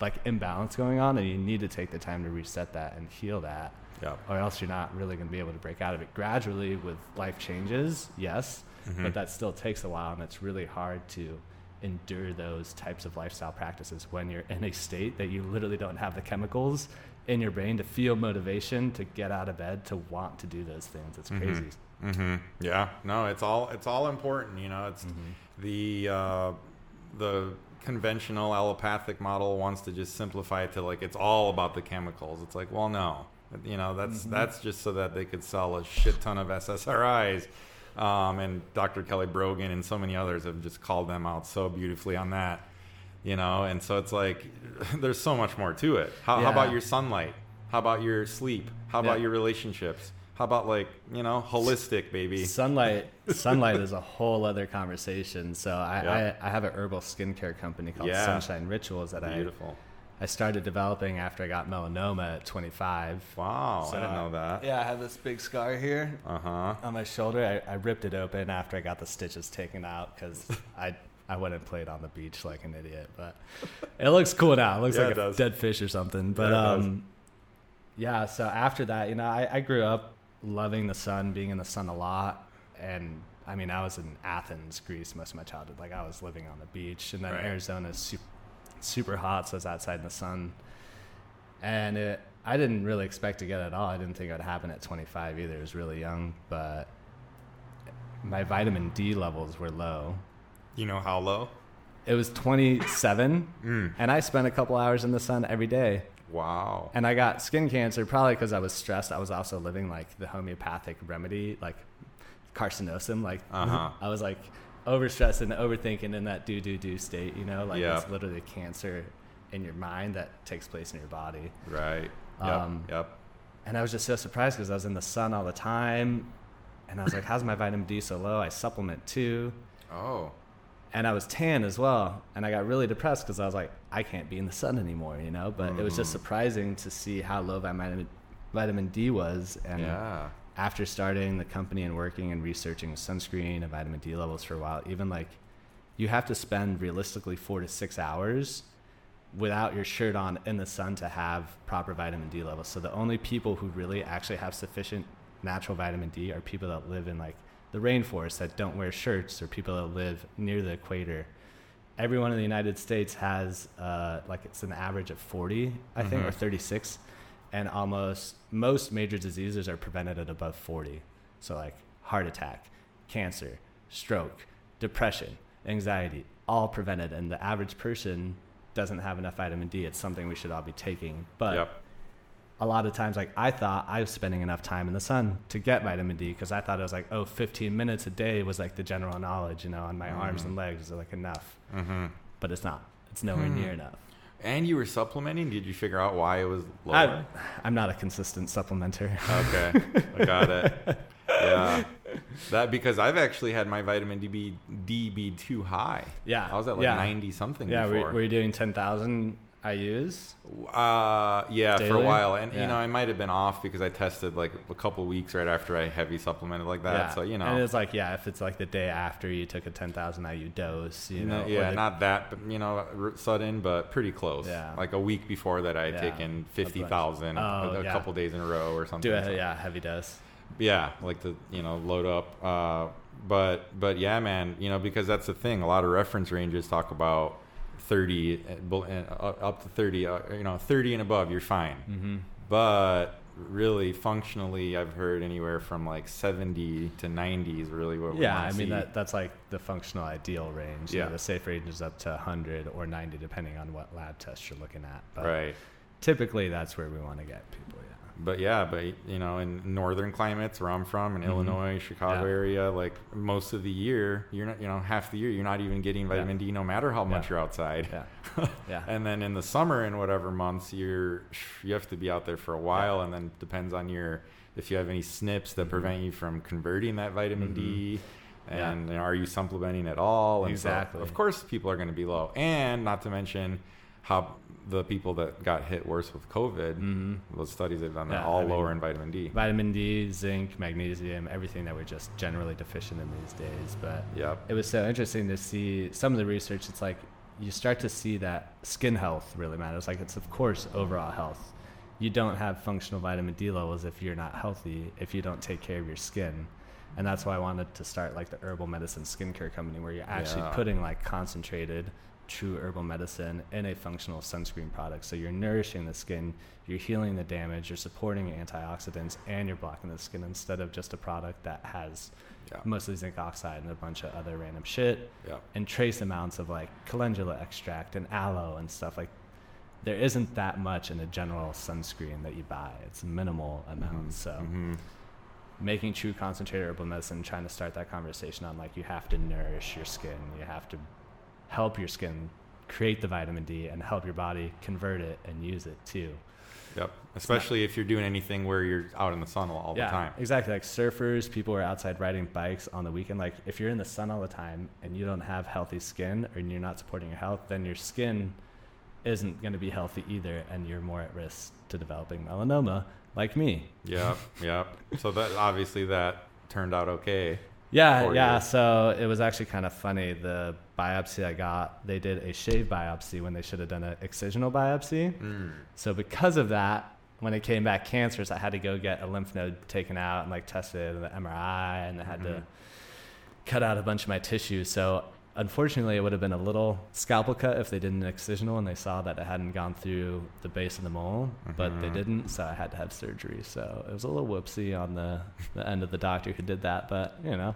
like imbalance going on, and you need to take the time to reset that and heal that, Yeah. or else you're not really gonna be able to break out of it gradually with life changes. Yes, Mhm. but that still takes a while, and it's really hard to endure those types of lifestyle practices when you're in a state that you literally don't have the chemicals in your brain to feel motivation to get out of bed to want to do those things. It's Mhm. crazy. Mm-hmm. Yeah. No, it's all it's all important. You know, it's Mhm. the uh, the conventional allopathic model wants to just simplify it to like it's all about the chemicals. It's like, well, no, you know, that's Mhm. that's just so that they could sell a shit ton of SSRIs. Um, and Dr. Kelly Brogan and so many others have just called them out so beautifully on that. You know, and so it's like *laughs* there's so much more to it. How, how about your sunlight? How about your sleep? How about Yeah. your relationships? How about like you know holistic baby? Sunlight, *laughs* sunlight is a whole other conversation. So I, Yeah. I, I have an herbal skincare company called Yeah. Sunshine Rituals that I, Beautiful. I started developing after I got melanoma at 25. Wow, So, I didn't know that. Yeah, I have this big scar here Uh huh. on my shoulder. I, I ripped it open after I got the stitches taken out because *laughs* I I went and played on the beach like an idiot. But it looks cool now. It looks Yeah, like it a does. dead fish or something. But Yeah, um, yeah. So after that, you know, I, I grew up loving the sun, being in the sun a lot, and I mean, I was in Athens, Greece, most of my childhood. Like I was living on the beach, and then Right. Arizona is super, super hot, so I was outside in the sun, and it. I didn't really expect to get it at all. I didn't think it would happen at 25 either. It was really young, but my vitamin D levels were low. You know how low? It was 27, Mm. and I spent a couple hours in the sun every day. Wow. And I got skin cancer probably because I was stressed. I was also living like the homeopathic remedy, like carcinosum. Like Uh-huh. I was like overstressed and overthinking in that do do do state. You know, like Yeah. it's literally cancer in your mind that takes place in your body. Right. Yep. Um, yep. And I was just so surprised because I was in the sun all the time, and I was like, "How's my vitamin D so low?" I supplement too. Oh. And I was tan as well. And I got really depressed because I was like, I can't be in the sun anymore, you know. But it was just Mhm. surprising to see how low vitamin vitamin D was. And yeah. after starting the company and working and researching sunscreen and vitamin D levels for a while, even like you have to spend realistically four to six hours without your shirt on in the sun to have proper vitamin D levels. So the only people who really actually have sufficient natural vitamin D are people that live in like the rainforest that don't wear shirts or people that live near the equator. Everyone in the United States has uh, like it's an average of 40, I think, Mhm. or 36, and almost most major diseases are prevented at above 40. So like heart attack, cancer, stroke, depression, anxiety, all prevented, and the average person doesn't have enough vitamin D. It's something we should all be taking, but yep. A lot of times like i thought i was spending enough time in the sun to get vitamin d because i thought it was like oh 15 minutes a day was like the general knowledge you know on my arms Mhm. and legs is like enough hmm but it's not it's nowhere Hmm. near enough And you were supplementing. Did you figure out why it was I, lower? i'm not a consistent supplementer okay, I got it. Yeah, that because I've actually had my vitamin D be, D be too high. yeah I was at like yeah. ninety something yeah were, before. were you doing 10000 ius Uh, yeah, for a while, and you know, I might have been off because I tested like a couple weeks right after I heavy supplemented like that. yeah So you know, and it's like yeah if it's like the day after you took a 10000 iu dose you know or yeah, the- not that, but you know, r- sudden, but pretty close. Yeah. Like a week before that, I had Yeah, taken fifty thousand Oh, a, a yeah. couple days in a row or something. do a So- yeah heavy dose yeah, like to you know load up. Uh, but but yeah, man, you know because that's the thing. A lot of reference ranges talk about thirty uh, bel- uh, up to thirty. Uh, you know, thirty and above, you're fine. mm-hmm. But really, functionally, I've heard anywhere from like seventy to ninety is really what. we Yeah, I mean see. that that's like the functional ideal range. You know, Yeah. the safe range is up to 100 or 90 depending on what lab test you're looking at. But right. typically that's where we want to get people, yeah. But yeah, but you know, in northern climates where I'm from, in Mhm. Illinois, Chicago Yeah. area, like most of the year, you're not, you know, half the year, you're not even getting vitamin D, no matter how much you're outside. Yeah. *laughs* Yeah. and then in the summer, in whatever months, you're you have to be out there for a while, and then depends on your if you have any SNPs that Mhm. prevent you from converting that vitamin D. Yeah. And are you supplementing at all? And so, Exactly. of course, people are going to be low, and not to mention how the people that got hit worse with COVID, Mhm. those studies they've done, they're Yeah, all I mean, lower in vitamin D. Vitamin D, zinc, magnesium, everything that we're just generally deficient in these days. But Yep. it was so interesting to see some of the research. It's like you start to see that skin health really matters. Like it's of course overall health. You don't have functional vitamin D levels if you're not healthy. If you don't take care of your skin, and that's why I wanted to start like the herbal medicine skincare company where you're actually Yeah. putting like concentrated true herbal medicine in a functional sunscreen product. So you're nourishing the skin, you're healing the damage, you're supporting antioxidants, and you're blocking the skin instead of just a product that has Yeah. mostly zinc oxide and a bunch of other random shit Yeah. and trace amounts of like calendula extract and aloe and stuff like there isn't that much in a general sunscreen that you buy it's minimal amounts so Mhm. making true concentrated herbal medicine trying to start that conversation on like you have to nourish your skin you have to help your skin create the vitamin d and help your body convert it and use it too Yep. Especially if you're doing anything where you're out in the sun all, yeah, the time. Exactly. Like surfers, people who are outside riding bikes on the weekend. Like if you're in the sun all the time and you don't have healthy skin or you're not supporting your health, then your skin isn't going to be healthy either, and you're more at risk to developing melanoma, like me. Yep. Yep. So that obviously that turned out okay. Yeah, yeah. you. So it was actually kind of funny. The biopsy I got, they did a shave biopsy when they should have done an excisional biopsy. Mm. So because of that, when it came back cancerous, I had to go get a lymph node taken out and like tested and the MRI, and I had Mhm. to cut out a bunch of my tissue. So unfortunately, it would have been a little scalpel cut if they did an excisional and they saw that it hadn't gone through the base of the mole, but they Mhm. didn't. So I had to have surgery. So it was a little whoopsie on the, the end of the doctor who did that, but you know.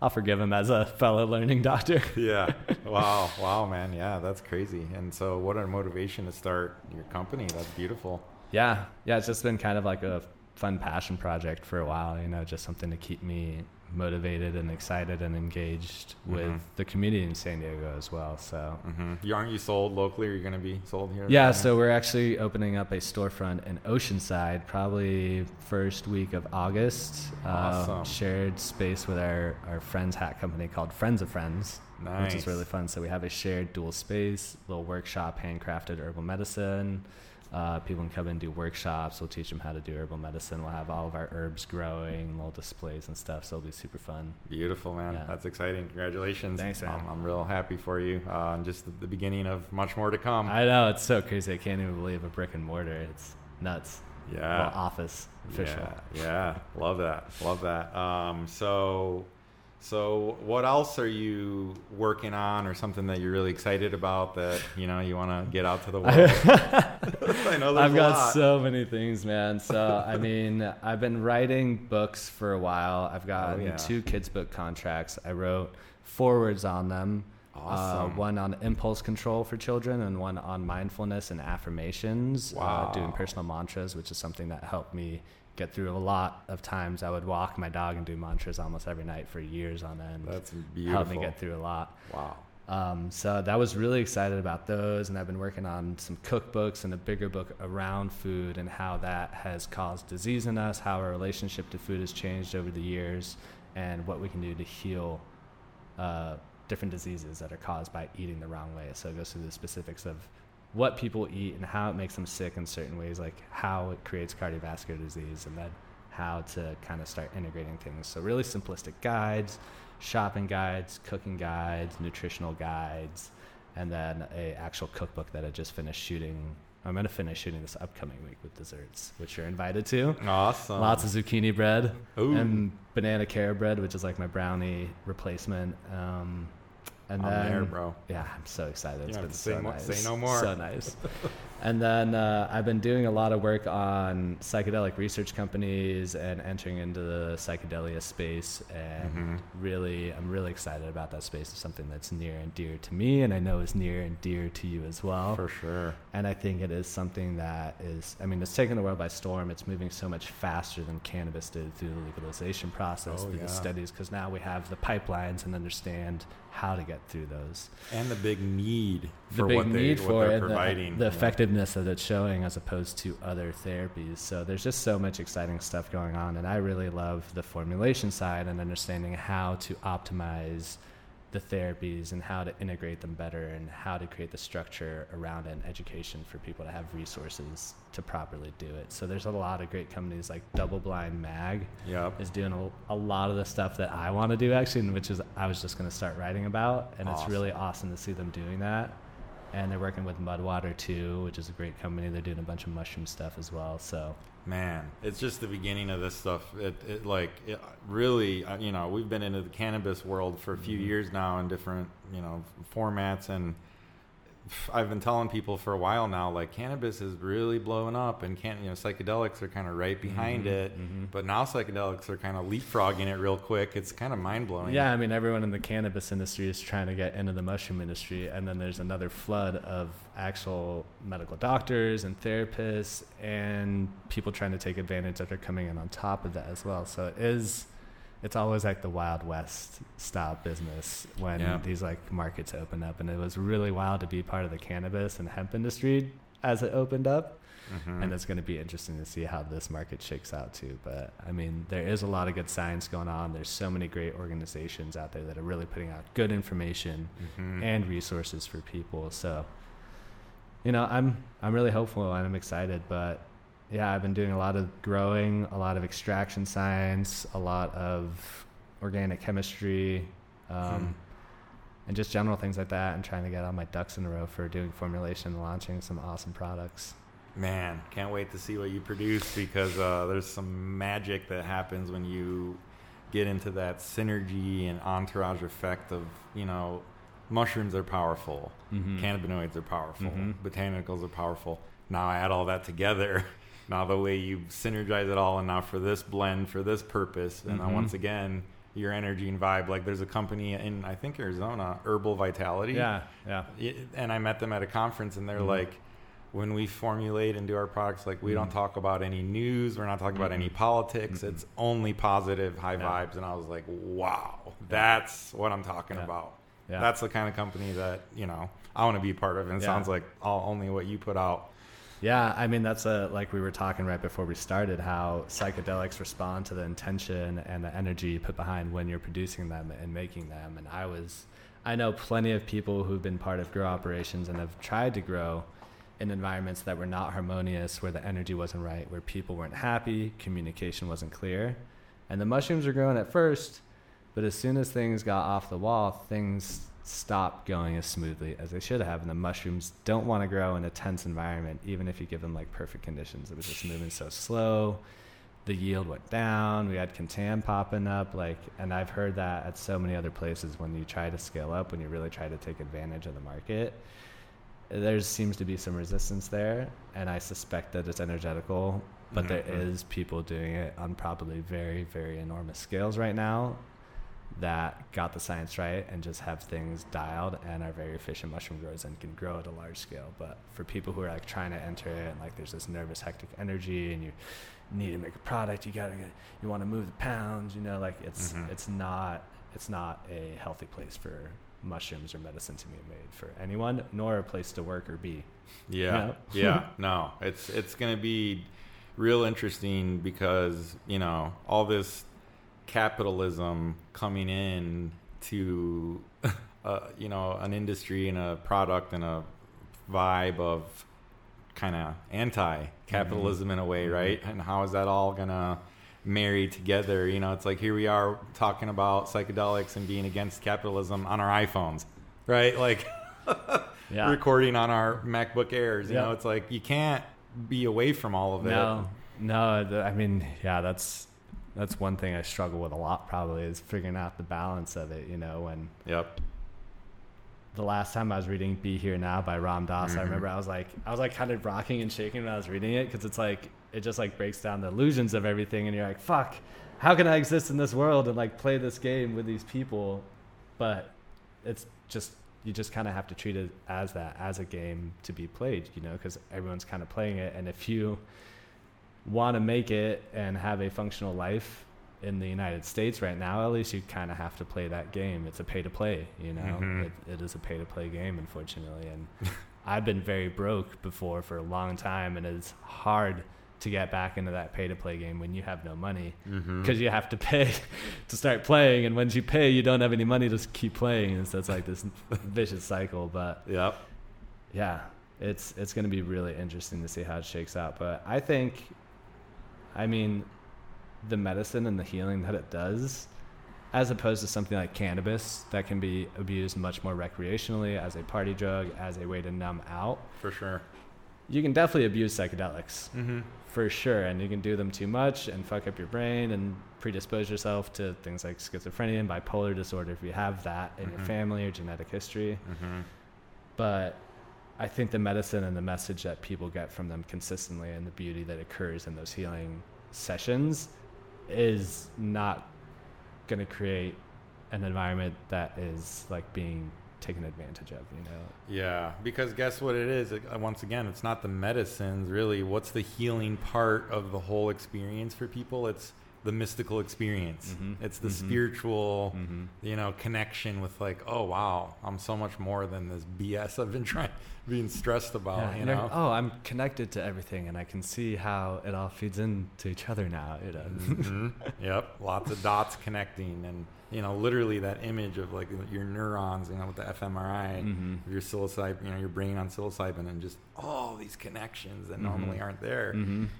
I'll forgive him as a fellow learning doctor. *laughs* Yeah. Wow. Wow, man. Yeah, that's crazy. And so, what a motivation to start your company. That's beautiful. Yeah, yeah, it's just been kind of like a fun passion project for a while, you know, just something to keep me motivated and excited and engaged with Mhm. the community in San Diego as well. So, hmm You aren't you sold locally? Are you going to be sold here? yeah, so we're actually opening up a storefront in Oceanside probably first week of August. Awesome. Uh, shared space with our, our friends hat company called Friends of Friends, which is really fun. So we have a shared dual space, little workshop, handcrafted herbal medicine. Uh, people can come in and do workshops. We'll teach them how to do herbal medicine. We'll have all of our herbs growing, little displays and stuff. So it'll be super fun. Beautiful, man. Yeah. That's exciting. Congratulations. Thanks, man. I'm, I'm real happy for you. Uh, and just the, the beginning of much more to come. I know it's so crazy. I can't even believe a brick and mortar. It's nuts. Yeah. well, office official. Yeah, yeah, love that, love that. Um, so, so what else are you working on, or something that you're really excited about that you know you want to get out to the world? *laughs* *laughs* I know I've got so many things, man. So I mean, I've been writing books for a while. I've got Oh, yeah. two kids' book contracts. I wrote forwards on them. Awesome. Uh, one on impulse control for children and one on mindfulness and affirmations. Uh, doing personal mantras, which is something that helped me get through a lot of times. I would walk my dog and do mantras almost every night for years on end. That's beautiful. helped me get through a lot. Wow. Um, so that was really excited about those, and I've been working on some cookbooks and a bigger book around food and how that has caused disease in us, how our relationship to food has changed over the years, and what we can do to heal uh, different diseases that are caused by eating the wrong way. So it goes through the specifics of what people eat and how it makes them sick in certain ways, like how it creates cardiovascular disease, and then how to kind of start integrating things. So really simplistic guides, shopping guides, cooking guides, nutritional guides, and then a actual cookbook that I just finished shooting. I'm gonna finish shooting this upcoming week with desserts, which you're invited to. Awesome. Lots of zucchini bread Ooh. and banana carrot bread, which is like my brownie replacement. Um, and I'm then, there, bro. yeah, I'm so excited. It's been have to say so nice. say no more. So nice. and then uh, I've been doing a lot of work on psychedelic research companies and entering into the psychedelia space. And Mhm. really, I'm really excited about that space. It's something that's near and dear to me, and I know is near and dear to you as well. For sure. And I think it is something that is, I mean, it's taken the world by storm. It's moving so much faster than cannabis did through the legalization process, Oh, through yeah. the studies, because now we have the pipelines and understand how to get through those. And the big need The for big what, they, need what for they're it, the, providing. the effectiveness that it's showing as opposed to other therapies. So there's just so much exciting stuff going on. And I really love the formulation side and understanding how to optimize the therapies and how to integrate them better and how to create the structure around and education for people to have resources to properly do it. So there's a lot of great companies like Double Blind Mag Yep. is doing a, a lot of the stuff that I want to do actually, and which is I was just going to start writing about, and it's really awesome to see them doing that. And they're working with Mudwater too, which is a great company. They're doing a bunch of mushroom stuff as well. So Man, it's just the beginning of this stuff. It, it like it really, uh, you know, we've been into the cannabis world for a few Mhm. years now in different, you know, formats, and I've been telling people for a while now, like cannabis is really blowing up, and can you know, psychedelics are kind of right behind Mhm, it, mhm. but now psychedelics are kind of leapfrogging it real quick. It's kind of mind blowing. yeah, I mean everyone in the cannabis industry is trying to get into the mushroom industry, and then there's another flood of actual medical doctors and therapists and people trying to take advantage that are coming in on top of that as well. So it is. It's always like the Wild West style business when Yeah. these like markets open up, and it was really wild to be part of the cannabis and hemp industry as it opened up. Mhm. and it's going to be interesting to see how this market shakes out too. But I mean, there is a lot of good science going on. There's so many great organizations out there that are really putting out good information Mhm. and resources for people. So, you know, I'm I'm really hopeful and I'm excited. But yeah, I've been doing a lot of growing, a lot of extraction science, a lot of organic chemistry. Um, Hmm. And just general things like that, and trying to get all my ducks in a row for doing formulation and launching some awesome products. Man, can't wait to see what you produce because uh, there's some magic that happens when you get into that synergy and entourage effect of, you know, mushrooms are powerful, Mhm. cannabinoids are powerful, Mhm. botanicals are powerful. Now I add all that together. *laughs* Now the way you synergize it all, and now for this blend, for this purpose, and then Mhm. once again, your energy and vibe. Like there's a company in I think Arizona, Herbal Vitality. Yeah, yeah. And I met them at a conference, and they're Mhm. like, when we formulate and do our products, like we don't Mhm. talk about any news, we're not talking about any politics. Mhm. It's only positive, high Yeah. vibes. And I was like, wow, that's what I'm talking Yeah. about. Yeah. That's the kind of company that you know I want to be part of. And it sounds like all, only what you put out. Yeah, I mean that's a like we were talking right before we started how psychedelics respond to the intention and the energy you put behind when you're producing them and making them. And I was I know plenty of people who've been part of grow operations and have tried to grow in environments that were not harmonious, where the energy wasn't right, where people weren't happy, communication wasn't clear. And the mushrooms were growing at first, but as soon as things got off the wall, things stop going as smoothly as they should have. And the mushrooms don't want to grow in a tense environment, even if you give them like perfect conditions. It was just moving so slow. The yield went down. We had contam popping up, like, and I've heard that at so many other places. When you try to scale up, when you really try to take advantage of the market, there seems to be some resistance there, and I suspect that it's energetical. But mm-hmm. there is people doing it on probably very, very enormous scales right now that got the science right and just have things dialed and are very efficient mushroom growers and can grow at a large scale. But for people who are like trying to enter it and like there's this nervous, hectic energy and you need to make a product, you gotta get, you want to move the pounds, you know, like it's mm-hmm. it's not it's not a healthy place for mushrooms or medicine to be made for anyone, nor a place to work or be. Yeah, you know? *laughs* yeah, no, it's it's gonna be real interesting because you know all this capitalism coming in to *laughs* uh, you know an industry and a product and a vibe of kind of anti-capitalism mm-hmm. in a way, mm-hmm. right? And how is that all gonna marry together? You know, it's like here we are talking about psychedelics and being against capitalism on our iPhones, right? *laughs* Like yeah. recording on our MacBook Airs. You know, it's like you can't be away from all of it. No, no. I mean, yeah, that's that's one thing I struggle with a lot. Probably is figuring out the balance of it. You know, when yep. The last time I was reading "Be Here Now" by Ram Dass, mm-hmm. I remember I was like, I was like kind of rocking and shaking when I was reading it because it's like it just like breaks down the illusions of everything, and you're like, fuck, how can I exist in this world and like play this game with these people? But it's just you just kind of have to treat it as that as a game to be played, you know, because everyone's kind of playing it, and if you want to make it and have a functional life in the United States right now, at least you kind of have to play that game. It's a pay to play, you know. Mm-hmm. It, it is a pay to play game, unfortunately. And *laughs* I've been very broke before for a long time, and it's hard to get back into that pay to play game when you have no money because mm-hmm. you have to pay *laughs* to start playing, and once you pay, you don't have any money to keep playing, and so it's like this *laughs* vicious cycle. But yep. yeah, it's it's going to be really interesting to see how it shakes out. But I think I mean, the medicine and the healing that it does, as opposed to something like cannabis that can be abused much more recreationally as a party drug, as a way to numb out. For sure. You can definitely abuse psychedelics. Mm-hmm. For sure. And you can do them too much and fuck up your brain and predispose yourself to things like schizophrenia and bipolar disorder if you have that in mm-hmm. your family or genetic history. Mm-hmm. But I think the medicine and the message that people get from them consistently and the beauty that occurs in those healing sessions is not going to create an environment that is like being taken advantage of, you know? Yeah, because guess what it is? Uh, once again, it's not the medicines really. What's the healing part of the whole experience for people? It's the mystical experience. Mm-hmm. It's the mm-hmm. spiritual, mm-hmm. you know, connection with like, oh wow, I'm so much more than this BS I've been trying, being stressed about. Yeah, you know, oh, I'm connected to everything, and I can see how it all feeds into each other now. You know. Mm-hmm. *laughs* yep, lots of dots connecting, and you know, literally that image of like your neurons, you know, with the fMRI, mm-hmm. your psilocybin, you know, your brain on psilocybin, and just all these connections that mm-hmm. normally aren't there.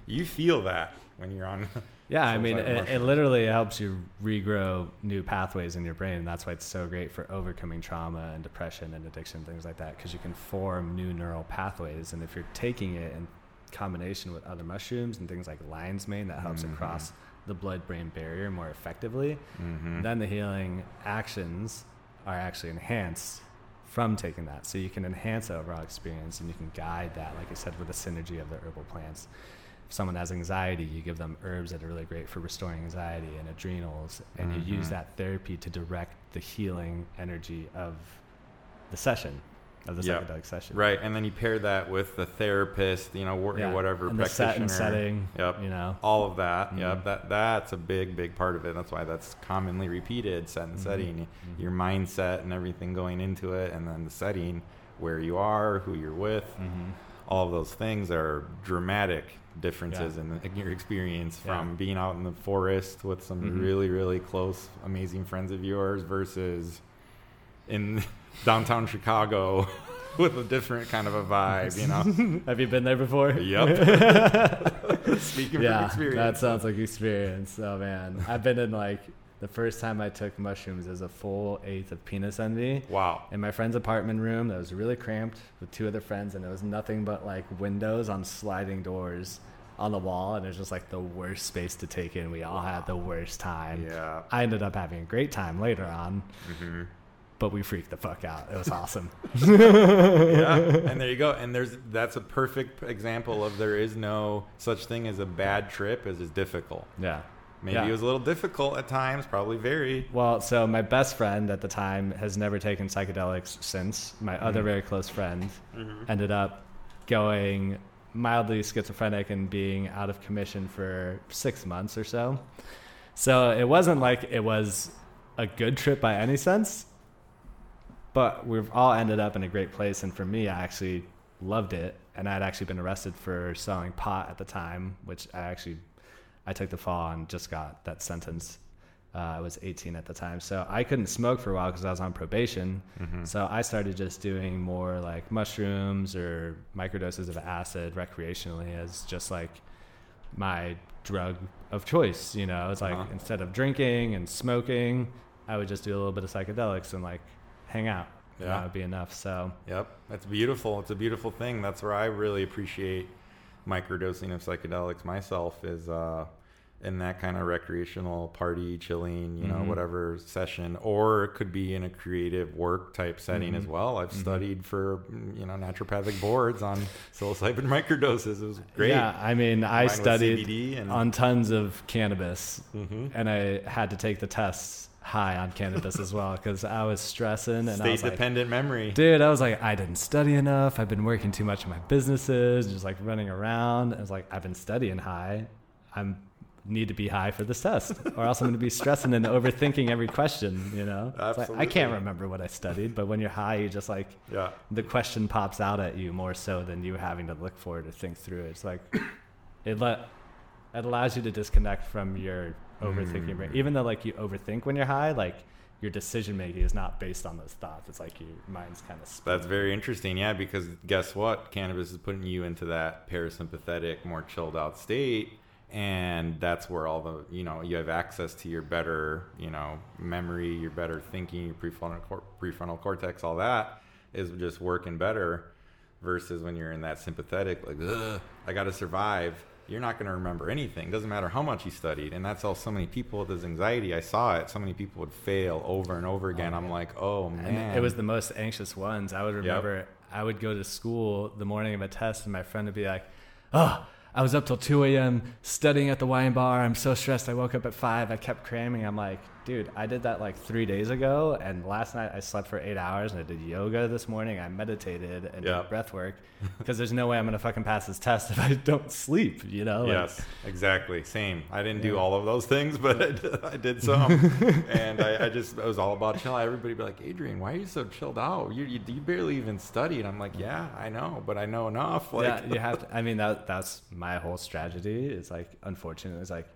You feel that when you're on *laughs* yeah, I mean, it, it, literally helps you regrow new pathways in your brain. That's why it's so great for overcoming trauma and depression and addiction, things like that, because you can form new neural pathways. And if you're taking it in combination with other mushrooms and things like lion's mane, that helps mm-hmm. across the blood brain barrier more effectively, mm-hmm. then the healing actions are actually enhanced from taking that. So you can enhance the overall experience and you can guide that, like I said, with the synergy of the herbal plants someone has anxiety, you give them herbs that are really great for restoring anxiety and adrenals, and mm-hmm. you use mm-hmm. that therapy to direct the healing energy of the session, of the yep. psychedelic session. Right, and then you pair that with the therapist, you know, yeah. whatever and practitioner, the set and setting. Yep, you know, all of that. Mm-hmm. Yep, that that's a big, big part of it. That's why that's commonly repeated. Set and mm-hmm. setting, mm-hmm. your mindset and everything going into it, and then the setting, where you are, who you're with. Mm-hmm. All of those things are dramatic differences yeah. in, in, your experience from yeah. being out in the forest with some mm-hmm. really really close amazing friends of yours versus in *laughs* downtown chicago *laughs* with a different kind of a vibe you know *laughs* have you been there before yep speaking yeah, experience that sounds like experience oh man i've been in like the first time I took mushrooms is a full eighth of penis envy Wow. in my friend's apartment room that was really cramped with two other friends, and it was nothing but like windows on sliding doors on the wall, and it was just like the worst space to take in. We all had the worst time. Yeah. I ended up having a great time later on, hmm but we freaked the fuck out. It was awesome. *laughs* yeah. And there you go. And there's that's a perfect example of there is no such thing as a bad trip as is difficult. yeah. Maybe Yeah. it was a little difficult at times, probably very. Well, so my best friend at the time has never taken psychedelics since. My other Mhm. very close friend Mm-hmm. ended up going mildly schizophrenic and being out of commission for six months or so. So it wasn't like it was a good trip by any sense, but we've all ended up in a great place. And for me, I actually loved it. And I'd actually been arrested for selling pot at the time, which I actually I took the fall and just got that sentence. Uh, I was 18 at the time, so I couldn't smoke for a while because I was on probation. Mm-hmm. So I started just doing more like mushrooms or microdoses of acid recreationally as just like my drug of choice. You know, it's like Uh-huh. instead of drinking and smoking, I would just do a little bit of psychedelics and like hang out. Yeah. that would be enough. So Yep, that's beautiful. It's a beautiful thing. That's where I really appreciate microdosing of psychedelics myself is uh, in that kind of recreational party, chilling, you know, Mhm. whatever session, or it could be in a creative work type setting as Mhm. well. I've Mhm. studied for you know naturopathic boards on psilocybin *laughs* microdoses. It was great. yeah, I mean, I with studied and on tons of cannabis Mhm. and I had to take the tests high on cannabis as well because I was stressing and I state was like, dependent memory. dude, I was like, I didn't study enough. I've been working too much in my businesses, just like running around. I was like, I've been studying high. I'm need to be high for this test, or else I'm going to be stressing and overthinking every question. You know, like, I can't remember what I studied, but when you're high, you just like Yeah. the question pops out at you more so than you having to look for it or think through it. It's like it let it allows you to disconnect from your overthinking brain. Mm. Even though like you overthink when you're high, like your decision making is not based on those thoughts. It's like your mind's kind of That's very interesting, yeah, because guess what? Cannabis is putting you into that parasympathetic, more chilled out state. And that's where all the, you know, you have access to your better, you know, memory, your better thinking, your prefrontal, cor- prefrontal cortex, all that is just working better versus when you're in that sympathetic, like, Ugh, I got to survive. You're not going to remember anything. Doesn't matter how much you studied. And that's how so many people with this anxiety, I saw it. So many people would fail over and over again. Oh, I'm like, oh, man. And it was the most anxious ones. I would remember I would go to school the morning of a test, and my friend would be like, "Oh, I was up till 2 a.m. studying at the wine bar. I'm so stressed. I woke up at five. I kept cramming. I'm like, dude, I did that like three days ago, and last night I slept for eight hours, and I did yoga this morning. I meditated and Yeah. did breath work *laughs* because there's no way I'm gonna fucking pass this test if I don't sleep. You know? Like, Yes, exactly. Same. I didn't do all of those things, but I did, I did *laughs* some. and I, I just, it was all about chill. Everybody be like, Adrian, why are you so chilled out? You, you, you barely even studied. I'm like, yeah, I know, but I know enough. Like, yeah, you have to. I mean, that that's my whole strategy. Is like, unfortunately, it's like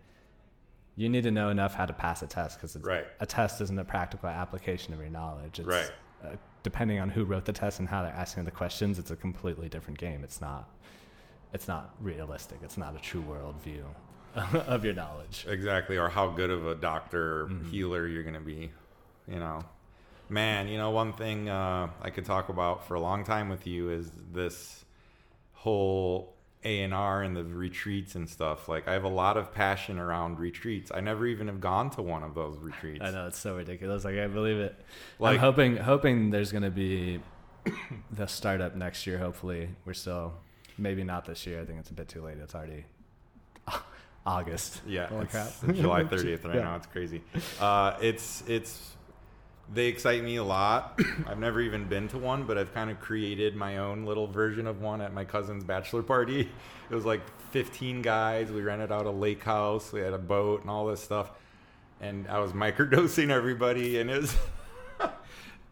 you need to know enough how to pass a test because Right. a test isn't a practical application of your knowledge. It's, Right. Uh, depending on who wrote the test and how they're asking the questions, it's a completely different game. It's not. It's not realistic. It's not a true world view *laughs* of your knowledge. exactly. Or how good of a doctor, Mhm. healer you're going to be, you know. Man, you know, one thing uh, I could talk about for a long time with you is this whole A&R and the retreats and stuff. Like, I have a lot of passion around retreats. I never even have gone to one of those retreats. I know it's so ridiculous. Like I believe it. Like- I'm hoping hoping there's gonna be *coughs* the startup next year. Hopefully, we're still maybe not this year. I think it's a bit too late. It's already *laughs* August. Yeah, Holy crap. July *laughs* 30th right Yeah. now. It's crazy. Uh, it's it's they excite me a lot. *clears throat* I've never even been to one, but I've kind of created my own little version of one at my cousin's bachelor party. *laughs* It was like 15 guys. We rented out a lake house. We had a boat and all this stuff. And I was *laughs* microdosing everybody, and it was *laughs*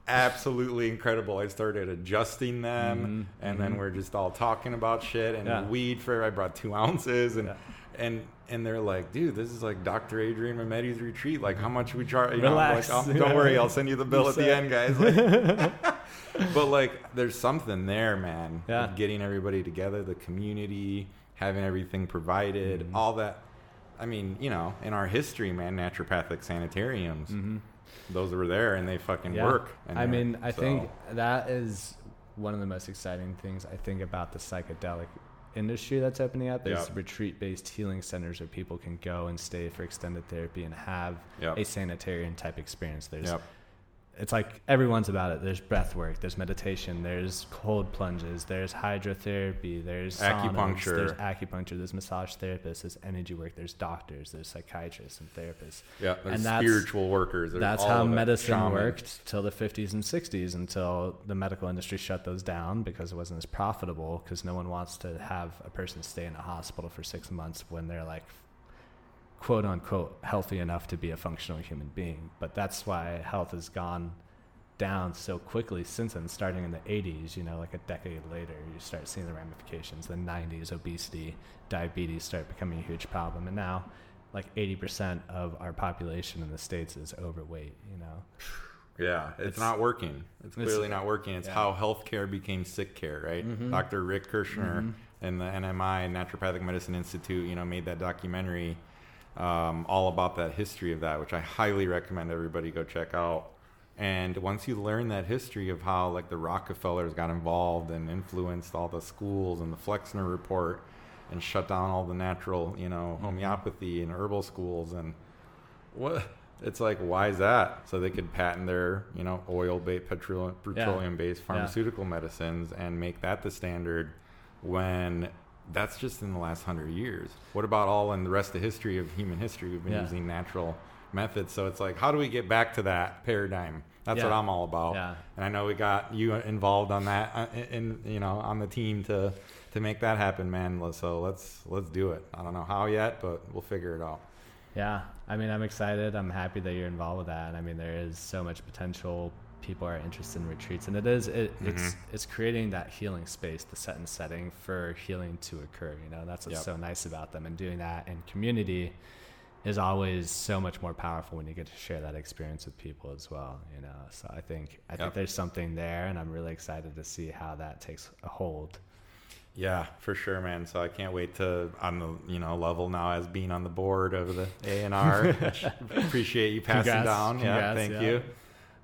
absolutely incredible. I started adjusting them, Mhm, and then mhm. we're just all talking about shit and Yeah. weed for. I brought two ounces, and Yeah. and and they're like, dude, this is like Dr. Adrian Mehmedi's retreat. Like, how much we charge? You know, Relax. like, oh, don't worry, I'll send you the bill at the end, guys. Like, *laughs* but like, there's something there, man. Yeah. Getting everybody together, the community, having everything provided, Mhm. all that. I mean, you know, in our history, man, naturopathic sanitariums, Mm-hmm. those were there and they fucking Yeah. work. I mean, I So, think that is one of the most exciting things I think about the psychedelic industry that's opening up is Yep. retreat-based healing centers where people can go and stay for extended therapy and have Yep. a sanitarium type experience. There's Yep. It's like everyone's about it. There's breath work, there's meditation, there's cold plunges, there's hydrotherapy, there's saunas, Acupuncture. there's acupuncture, there's massage therapists, there's energy work, there's doctors, there's psychiatrists and therapists. Yeah, there's And that's- spiritual workers. there's That's all how medicine shaman. worked till the 50s and 60s until the medical industry shut those down because it wasn't as profitable because no one wants to have a person stay in a hospital for six months when they're like quote unquote healthy enough to be a functional human being. But that's why health has gone down so quickly since then, starting in the 80s, you know, like a decade later, you start seeing the ramifications. The 90s, obesity, diabetes start becoming a huge problem. And now, like 80% of our population in the States is overweight, you know? *sighs* Yeah, it's, It's- not working. It's it's- clearly not working. It's yeah. how healthcare became sick care, right? Mhm. Dr. Rick Kirschner Mhm. and the NMI Naturopathic Medicine Institute, you know, made that documentary um, all about that history of that, which I highly recommend everybody go check out. And once you learn that history of how like the Rockefellers got involved and influenced all the schools and the Flexner report and shut down all the natural, you know, Mhm. homeopathy and herbal schools and what it's like why is that so they could patent their you know oil based petroleum petroleum based Yeah. pharmaceutical medicines and make that the standard when that's just in the last hundred years what about all in the rest of history of human history we've been Yeah. using natural methods so it's like how do we get back to that paradigm that's what i'm all about Yeah. and i know we got you involved on that uh, in you know on the team to to make that happen man so let's let's do it i don't know how yet but we'll figure it out Yeah, I mean, I'm excited. I'm happy that you're involved with that. And I mean, there is so much potential. People are interested in retreats, and it is it, it's Mhm. it's creating that healing space, the set and setting for healing to occur. You know, that's what's Yep. so nice about them, and doing that in community is always so much more powerful when you get to share that experience with people as well. You know, so I think I Yep. think there's something there, and I'm really excited to see how that takes a hold. Yeah, for sure, man. So I can't wait to on the you know level now as being on the board of the A and R. *laughs* Appreciate you passing Congrats, down. yeah, congrats, thank yeah. you.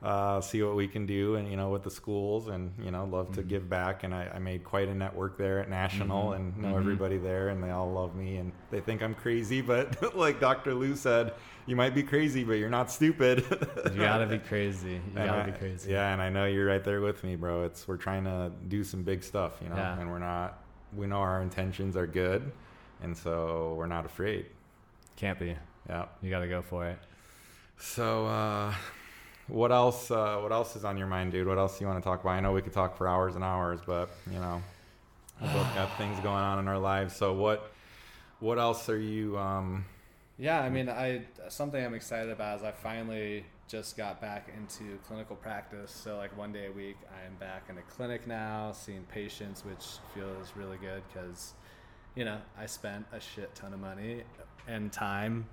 Uh, see what we can do, and you know with the schools, and you know love to Mhm. give back. And I, I made quite a network there at National, Mhm, and know mhm. everybody there, and they all love me, and they think I'm crazy. But *laughs* like Dr. Lou said, you might be crazy, but you're not stupid. You gotta be crazy. You gotta I- be crazy. Yeah, and I know you're right there with me, bro. It's we're trying to do some big stuff, you know, Yeah. and we're not. We know our intentions are good, and so we're not afraid. Can't be. Yeah. You gotta go for it. So, uh, what else? Uh, what else is on your mind, dude? What else do you want to talk about? I know we could talk for hours and hours, but you know, we both got *sighs* things going on in our lives. So, what? What else are you? Um, Yeah, I mean, I something I'm excited about is I finally just got back into clinical practice. So like one day a week, I am back in a clinic now, seeing patients, which feels really good because, you know, I spent a shit ton of money and time,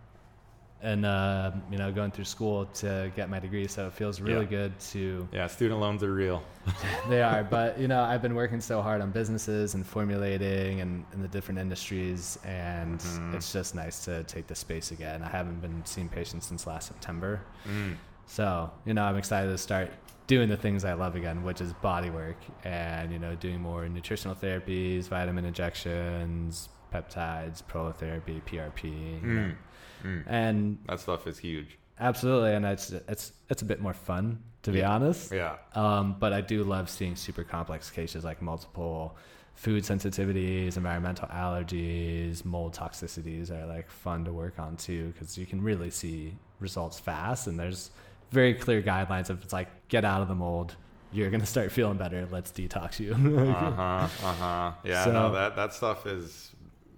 and uh, you know, going through school to get my degree. So it feels really Yeah. good to yeah, student loans are real. *laughs* they are, but you know, I've been working so hard on businesses and formulating and in the different industries, and Mhm. it's just nice to take the space again. I haven't been seeing patients since last September, Mm. so you know, I'm excited to start doing the things I love again, which is body work and you know, doing more nutritional therapies, vitamin injections, peptides, prolotherapy, PRP, you know. Mm. And That stuff is huge. absolutely, and it's it's it's a bit more fun to be Yeah. honest. Yeah. Um, but I do love seeing super complex cases like multiple food sensitivities, environmental allergies, mold toxicities are like fun to work on too because you can really see results fast and there's very clear guidelines of it's like get out of the mold, you're gonna start feeling better. Let's detox you. *laughs* uh huh. Uh huh. Yeah. So- no, that that stuff is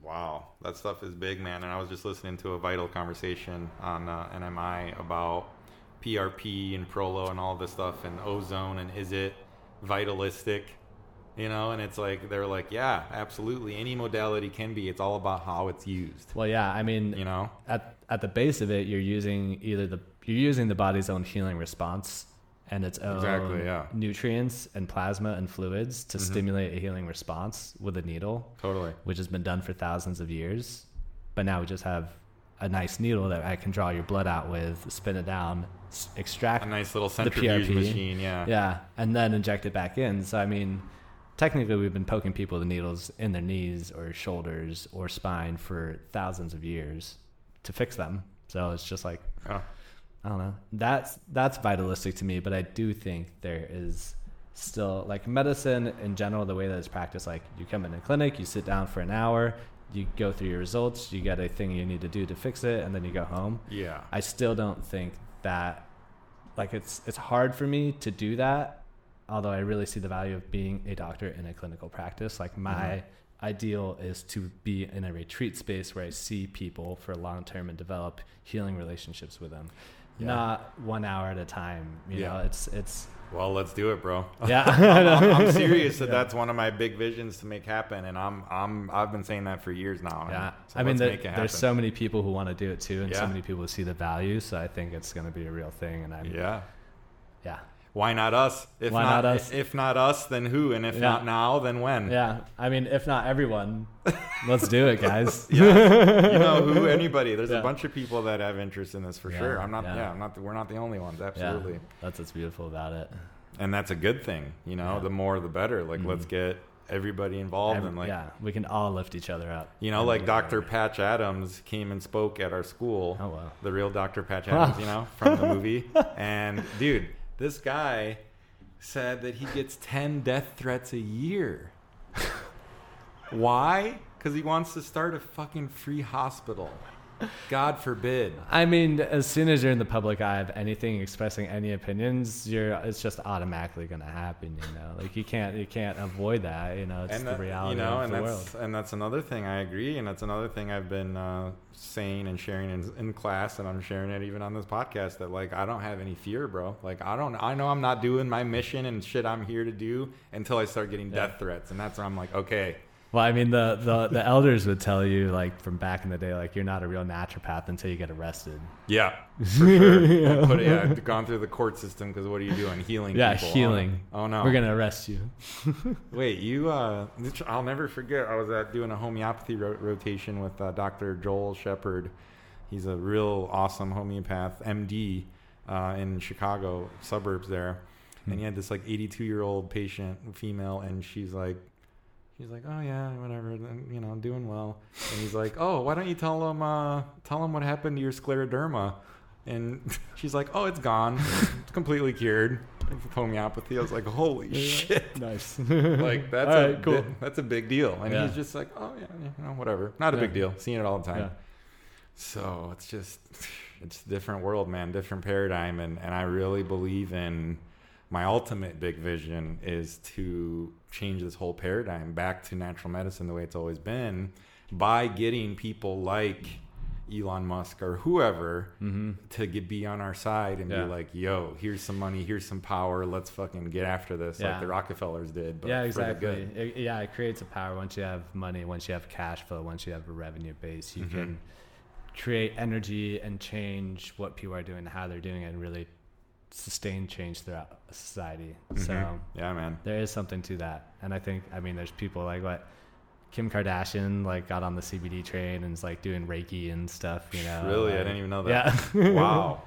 wow. That stuff is big, man. And I was just listening to a vital conversation on uh, NMI about PRP and Prolo and all this stuff and ozone and is it vitalistic? You know, and it's like they're like, yeah, absolutely. Any modality can be. It's all about how it's used. well, yeah, I mean, You know. at at the base of it, you're using either the you're using the body's own healing response and its own Exactly, yeah. nutrients and plasma and fluids to Mhm. stimulate a healing response with a needle, Totally. which has been done for thousands of years. But now we just have a nice needle that I can draw your blood out with, spin it down, s- extract A nice little centrifuge PRP. machine. Yeah. yeah, and then inject it back in. So I mean, technically, we've been poking people with needles in their knees or shoulders or spine for thousands of years to fix them. So it's just like Oh. I don't know. That's that's vitalistic to me, but I do think there is still like medicine in general, the way that it's practiced. Like you come in a clinic, you sit down for an hour, you go through your results, you get a thing you need to do to fix it, and then you go home. Yeah. I still don't think that like it's it's hard for me to do that although I really see the value of being a doctor in a clinical practice like my mm-hmm. ideal is to be in a retreat space where I see people for long term and develop healing relationships with them Yeah. not 1 hour at a time you Yeah. know it's it's Well, let's do it, bro. *laughs* yeah *laughs* I'm, I'm serious *laughs* that Yeah. that's one of my big visions to make happen, and I'm I'm I've been saying that for years now. yeah So I mean let's there, make it there's so many people who want to do it too and so many people see the value so I think it's going to be a real thing and I'm yeah. yeah Why not us? If Why not, not us? If not us, then who? And if Yeah. not now, then when? Yeah, I mean, if not everyone, *laughs* let's do it, guys. you know who? *laughs* Anybody? There's Yeah. a bunch of people that have interest in this for Yeah, sure. I'm not. yeah. Yeah. I'm not. We're not the only ones. Absolutely. Yeah, that's what's beautiful about it. And that's a good thing. You know, Yeah. the more the better. Like, Mhm. let's get everybody involved Every- and like. yeah, we can all lift each other up. You know, And like Dr. Patch Adams came and spoke at our school. Oh wow. the real Dr. Patch Adams, you know, from the movie. *laughs* And dude, this guy said that he gets 10 death threats a year. Why? Because he wants to start a fucking free hospital. God forbid. I mean, as soon as you're in the public eye of anything expressing any opinions, you're it's just automatically going to happen. You know, like you can't you can't avoid that. You know, it's and the that- reality you know, of and the that's world. and that's another thing I agree, and that's another thing I've been uh, saying and sharing in, in class, and I'm sharing it even on this podcast. That like I don't have any fear, bro. Like I don't, I know I'm not doing my mission and shit I'm here to do until I start getting Yeah. death threats, and that's where I'm like, okay, Well, I mean, the, the the elders would tell you like from back in the day, like you're not a real naturopath until you get arrested. yeah, *laughs* for sure. *laughs* I put yeah, gone through the court system because what are you doing? Healing? Yeah, people. Healing. Oh, no. We're gonna arrest you. *laughs* Wait, you, uh, I'll never forget. I was at doing a homeopathy ro- rotation with uh, Dr. Joel Shepard. He's a real awesome homeopath, MD, uh, in Chicago suburbs there. And he had this like 82 year old patient, female, and she's like, she's like, oh yeah, whatever, then, you know, I'm doing well. And he's like, oh, why don't you tell him, uh, tell him what happened to your scleroderma? And *laughs* she's like, oh, it's gone, it's completely cured. with Homeopathy. I was like, holy shit Nice. *laughs* like that's a right, cool. bi- that's a big deal and Yeah. he's just like oh yeah, yeah you know whatever not a Yeah. big deal seeing it all the time Yeah. so it's just *sighs* it's a different world man different paradigm and and i really believe in my ultimate big vision is to change this whole paradigm back to natural medicine the way it's always been by getting people like Elon Musk or whoever Mm-hmm. to get be on our side and Yeah. be like, "Yo, here's some money, here's some power. Let's fucking get after this, Yeah. like the Rockefellers did." But yeah, for the exactly. It, yeah, it creates a power once you have money, once you have cash flow, once you have a revenue base. You Mhm. can create energy and change what people are doing, how they're doing it, and really sustain change throughout society. So Mhm. yeah, man. there is something to that, and I think I mean there's people like what Kim Kardashian like got on the CBD train and is like doing Reiki and stuff. You know, really, I didn't even know that. Yeah. *laughs* wow.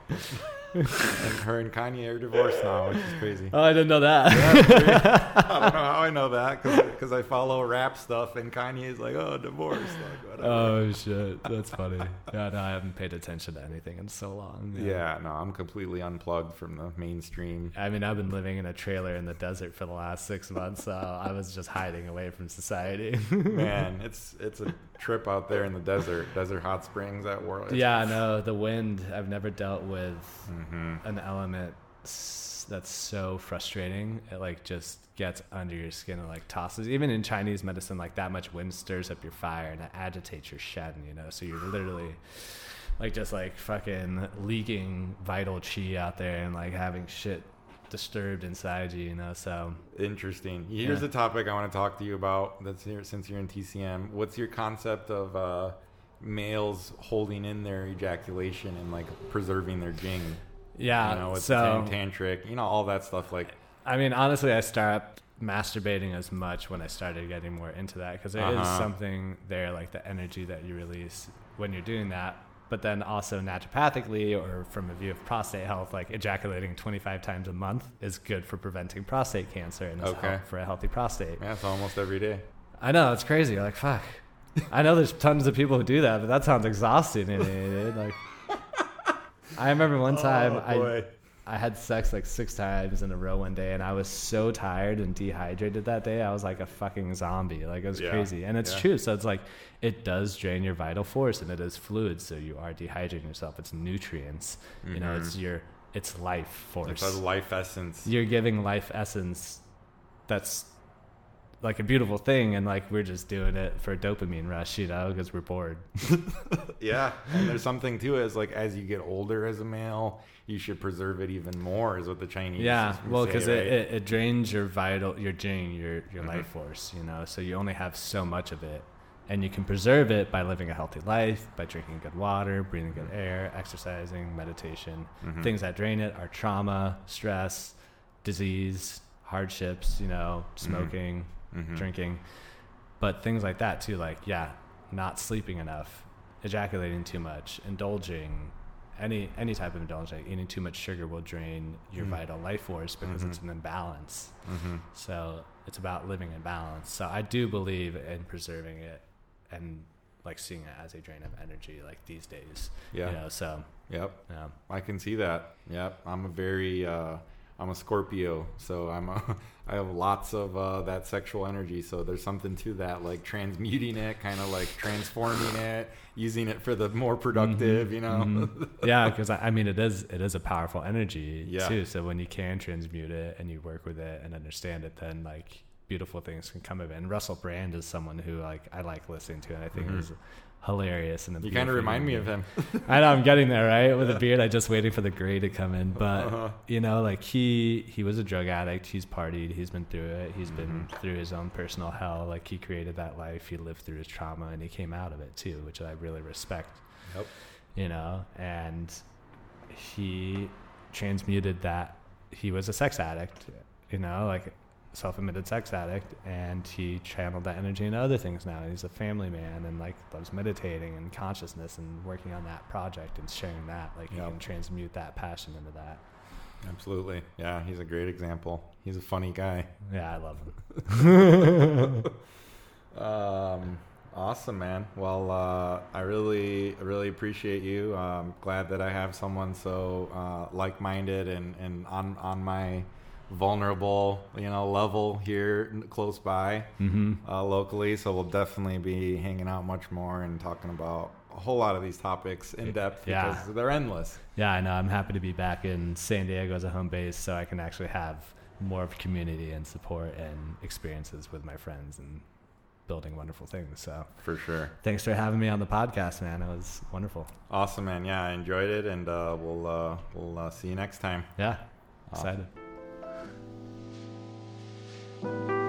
And her and Kanye are divorced now, which is crazy. oh, I didn't know that. *laughs* I don't know how I know that because I follow rap stuff, and Kanye's like, "Oh, divorce." Like, oh shit, that's funny. Yeah, no, I haven't paid attention to anything in so long. yeah, no, I'm completely unplugged from the mainstream. I mean, I've been living in a trailer in the desert for the last six months, so I was just hiding away from society. Man, *laughs* it's it's a trip out there in the desert, desert hot springs. at world. yeah, no, the wind. I've never dealt with mm. Hmm an element that's so frustrating. It like just gets under your skin and like tosses. Even in Chinese medicine, like that much wind stirs up your fire and it agitates your shen. You know, so you're literally like just like fucking leaking vital chi out there and like having shit disturbed inside you. You know, so Interesting. Here's Yeah. a topic I want to talk to you about. That's here since you're in TCM. What's your concept of uh, males holding in their ejaculation and like preserving their jing? Yeah. you know, with so tan- tantric, you know, all that stuff. Like, I mean, honestly, I stopped masturbating as much when I started getting more into that because there is Uh-huh. something there, like the energy that you release when you're doing that. but then also naturopathically or from a view of prostate health, like ejaculating 25 times a month is good for preventing prostate cancer and Okay. for a healthy prostate. Yeah, it's almost every day. I know it's crazy. Like fuck. I know there's tons of people who do that, but that sounds exhausting. to me, dude. Like, I remember one oh, time Oh, I. I had sex like six times in a row one day, and I was so tired and dehydrated that day. I was like a fucking zombie. Like it was Yeah. crazy, and it's Yeah. true. So it's like it does drain your vital force, and it is fluid. So you are dehydrating yourself. It's nutrients. You know, it's mm-hmm. your it's life force. It's a life essence. You're giving life essence. That's like a beautiful thing, and like we're just doing it for a dopamine rush, you know, because we're bored. *laughs* Yeah, and there's something to it. It's like as you get older as a male, you should preserve it even more. Is what the Chinese Yeah, well, because right? it, it, it drains your vital, your drain, your your Mhm. life force. You know, so you only have so much of it, and you can preserve it by living a healthy life, by drinking good water, breathing good air, exercising, meditation. Mhm. Things that drain it are trauma, stress, disease, hardships. You know, smoking, Mhm. drinking, but things like that too. Like yeah, not sleeping enough, ejaculating too much, indulging. Any any type of indulgence, eating too much sugar will drain your Mm. vital life force because Mhm. it's an imbalance. Mhm. So it's about living in balance. So I do believe in preserving it and like seeing it as a drain of energy like these days. Yeah. You know, so Yep. yeah. I can see that. Yep. I'm a very uh I'm a Scorpio, so I'm a *laughs* I have lots of uh that sexual energy, so there's something to that like transmuting it, kind of like transforming it, using it for the more productive, you know. Mhm. *laughs* yeah, because I, I mean, it is it is a powerful energy Yeah. too. So when you can transmute it and you work with it and understand it, then like beautiful things can come of it. And Russell Brand is someone who like I like listening to, and I think is hilarious. And You kind of remind me of him. *laughs* I know I'm getting there, right? With a beard, I just waiting for the gray to come in. But Uh-huh. you know, like he he was a drug addict. He's partied. He's been through it. He's been Mhm. through his own personal hell. Like he created that life. He lived through his trauma, and he came out of it too, which I really respect. Yep. You know, and he transmuted that. He was a sex addict. You know, like self-admitted sex addict and he channeled that energy into other things now he's a family man and like loves meditating and consciousness and working on that project and sharing that like Yep. he can transmute that passion into that Absolutely. Yeah, he's a great example. He's a funny guy. yeah i love him *laughs* Um, awesome, man. Well, uh, I really, really appreciate you. Um, glad that I have someone so uh, like-minded and, and on on my vulnerable, you know, level here close by, mm-hmm. uh, locally. So we'll definitely be hanging out much more and talking about a whole lot of these topics in depth Yeah. because they're endless. yeah i know i'm happy to be back in san diego as a home base so i can actually have more of community and support and experiences with my friends and building wonderful things so For sure. thanks for having me on the podcast man it was wonderful Awesome, man. Yeah, I enjoyed it, and uh, we'll uh, we'll uh, see you next time. yeah Awesome thank you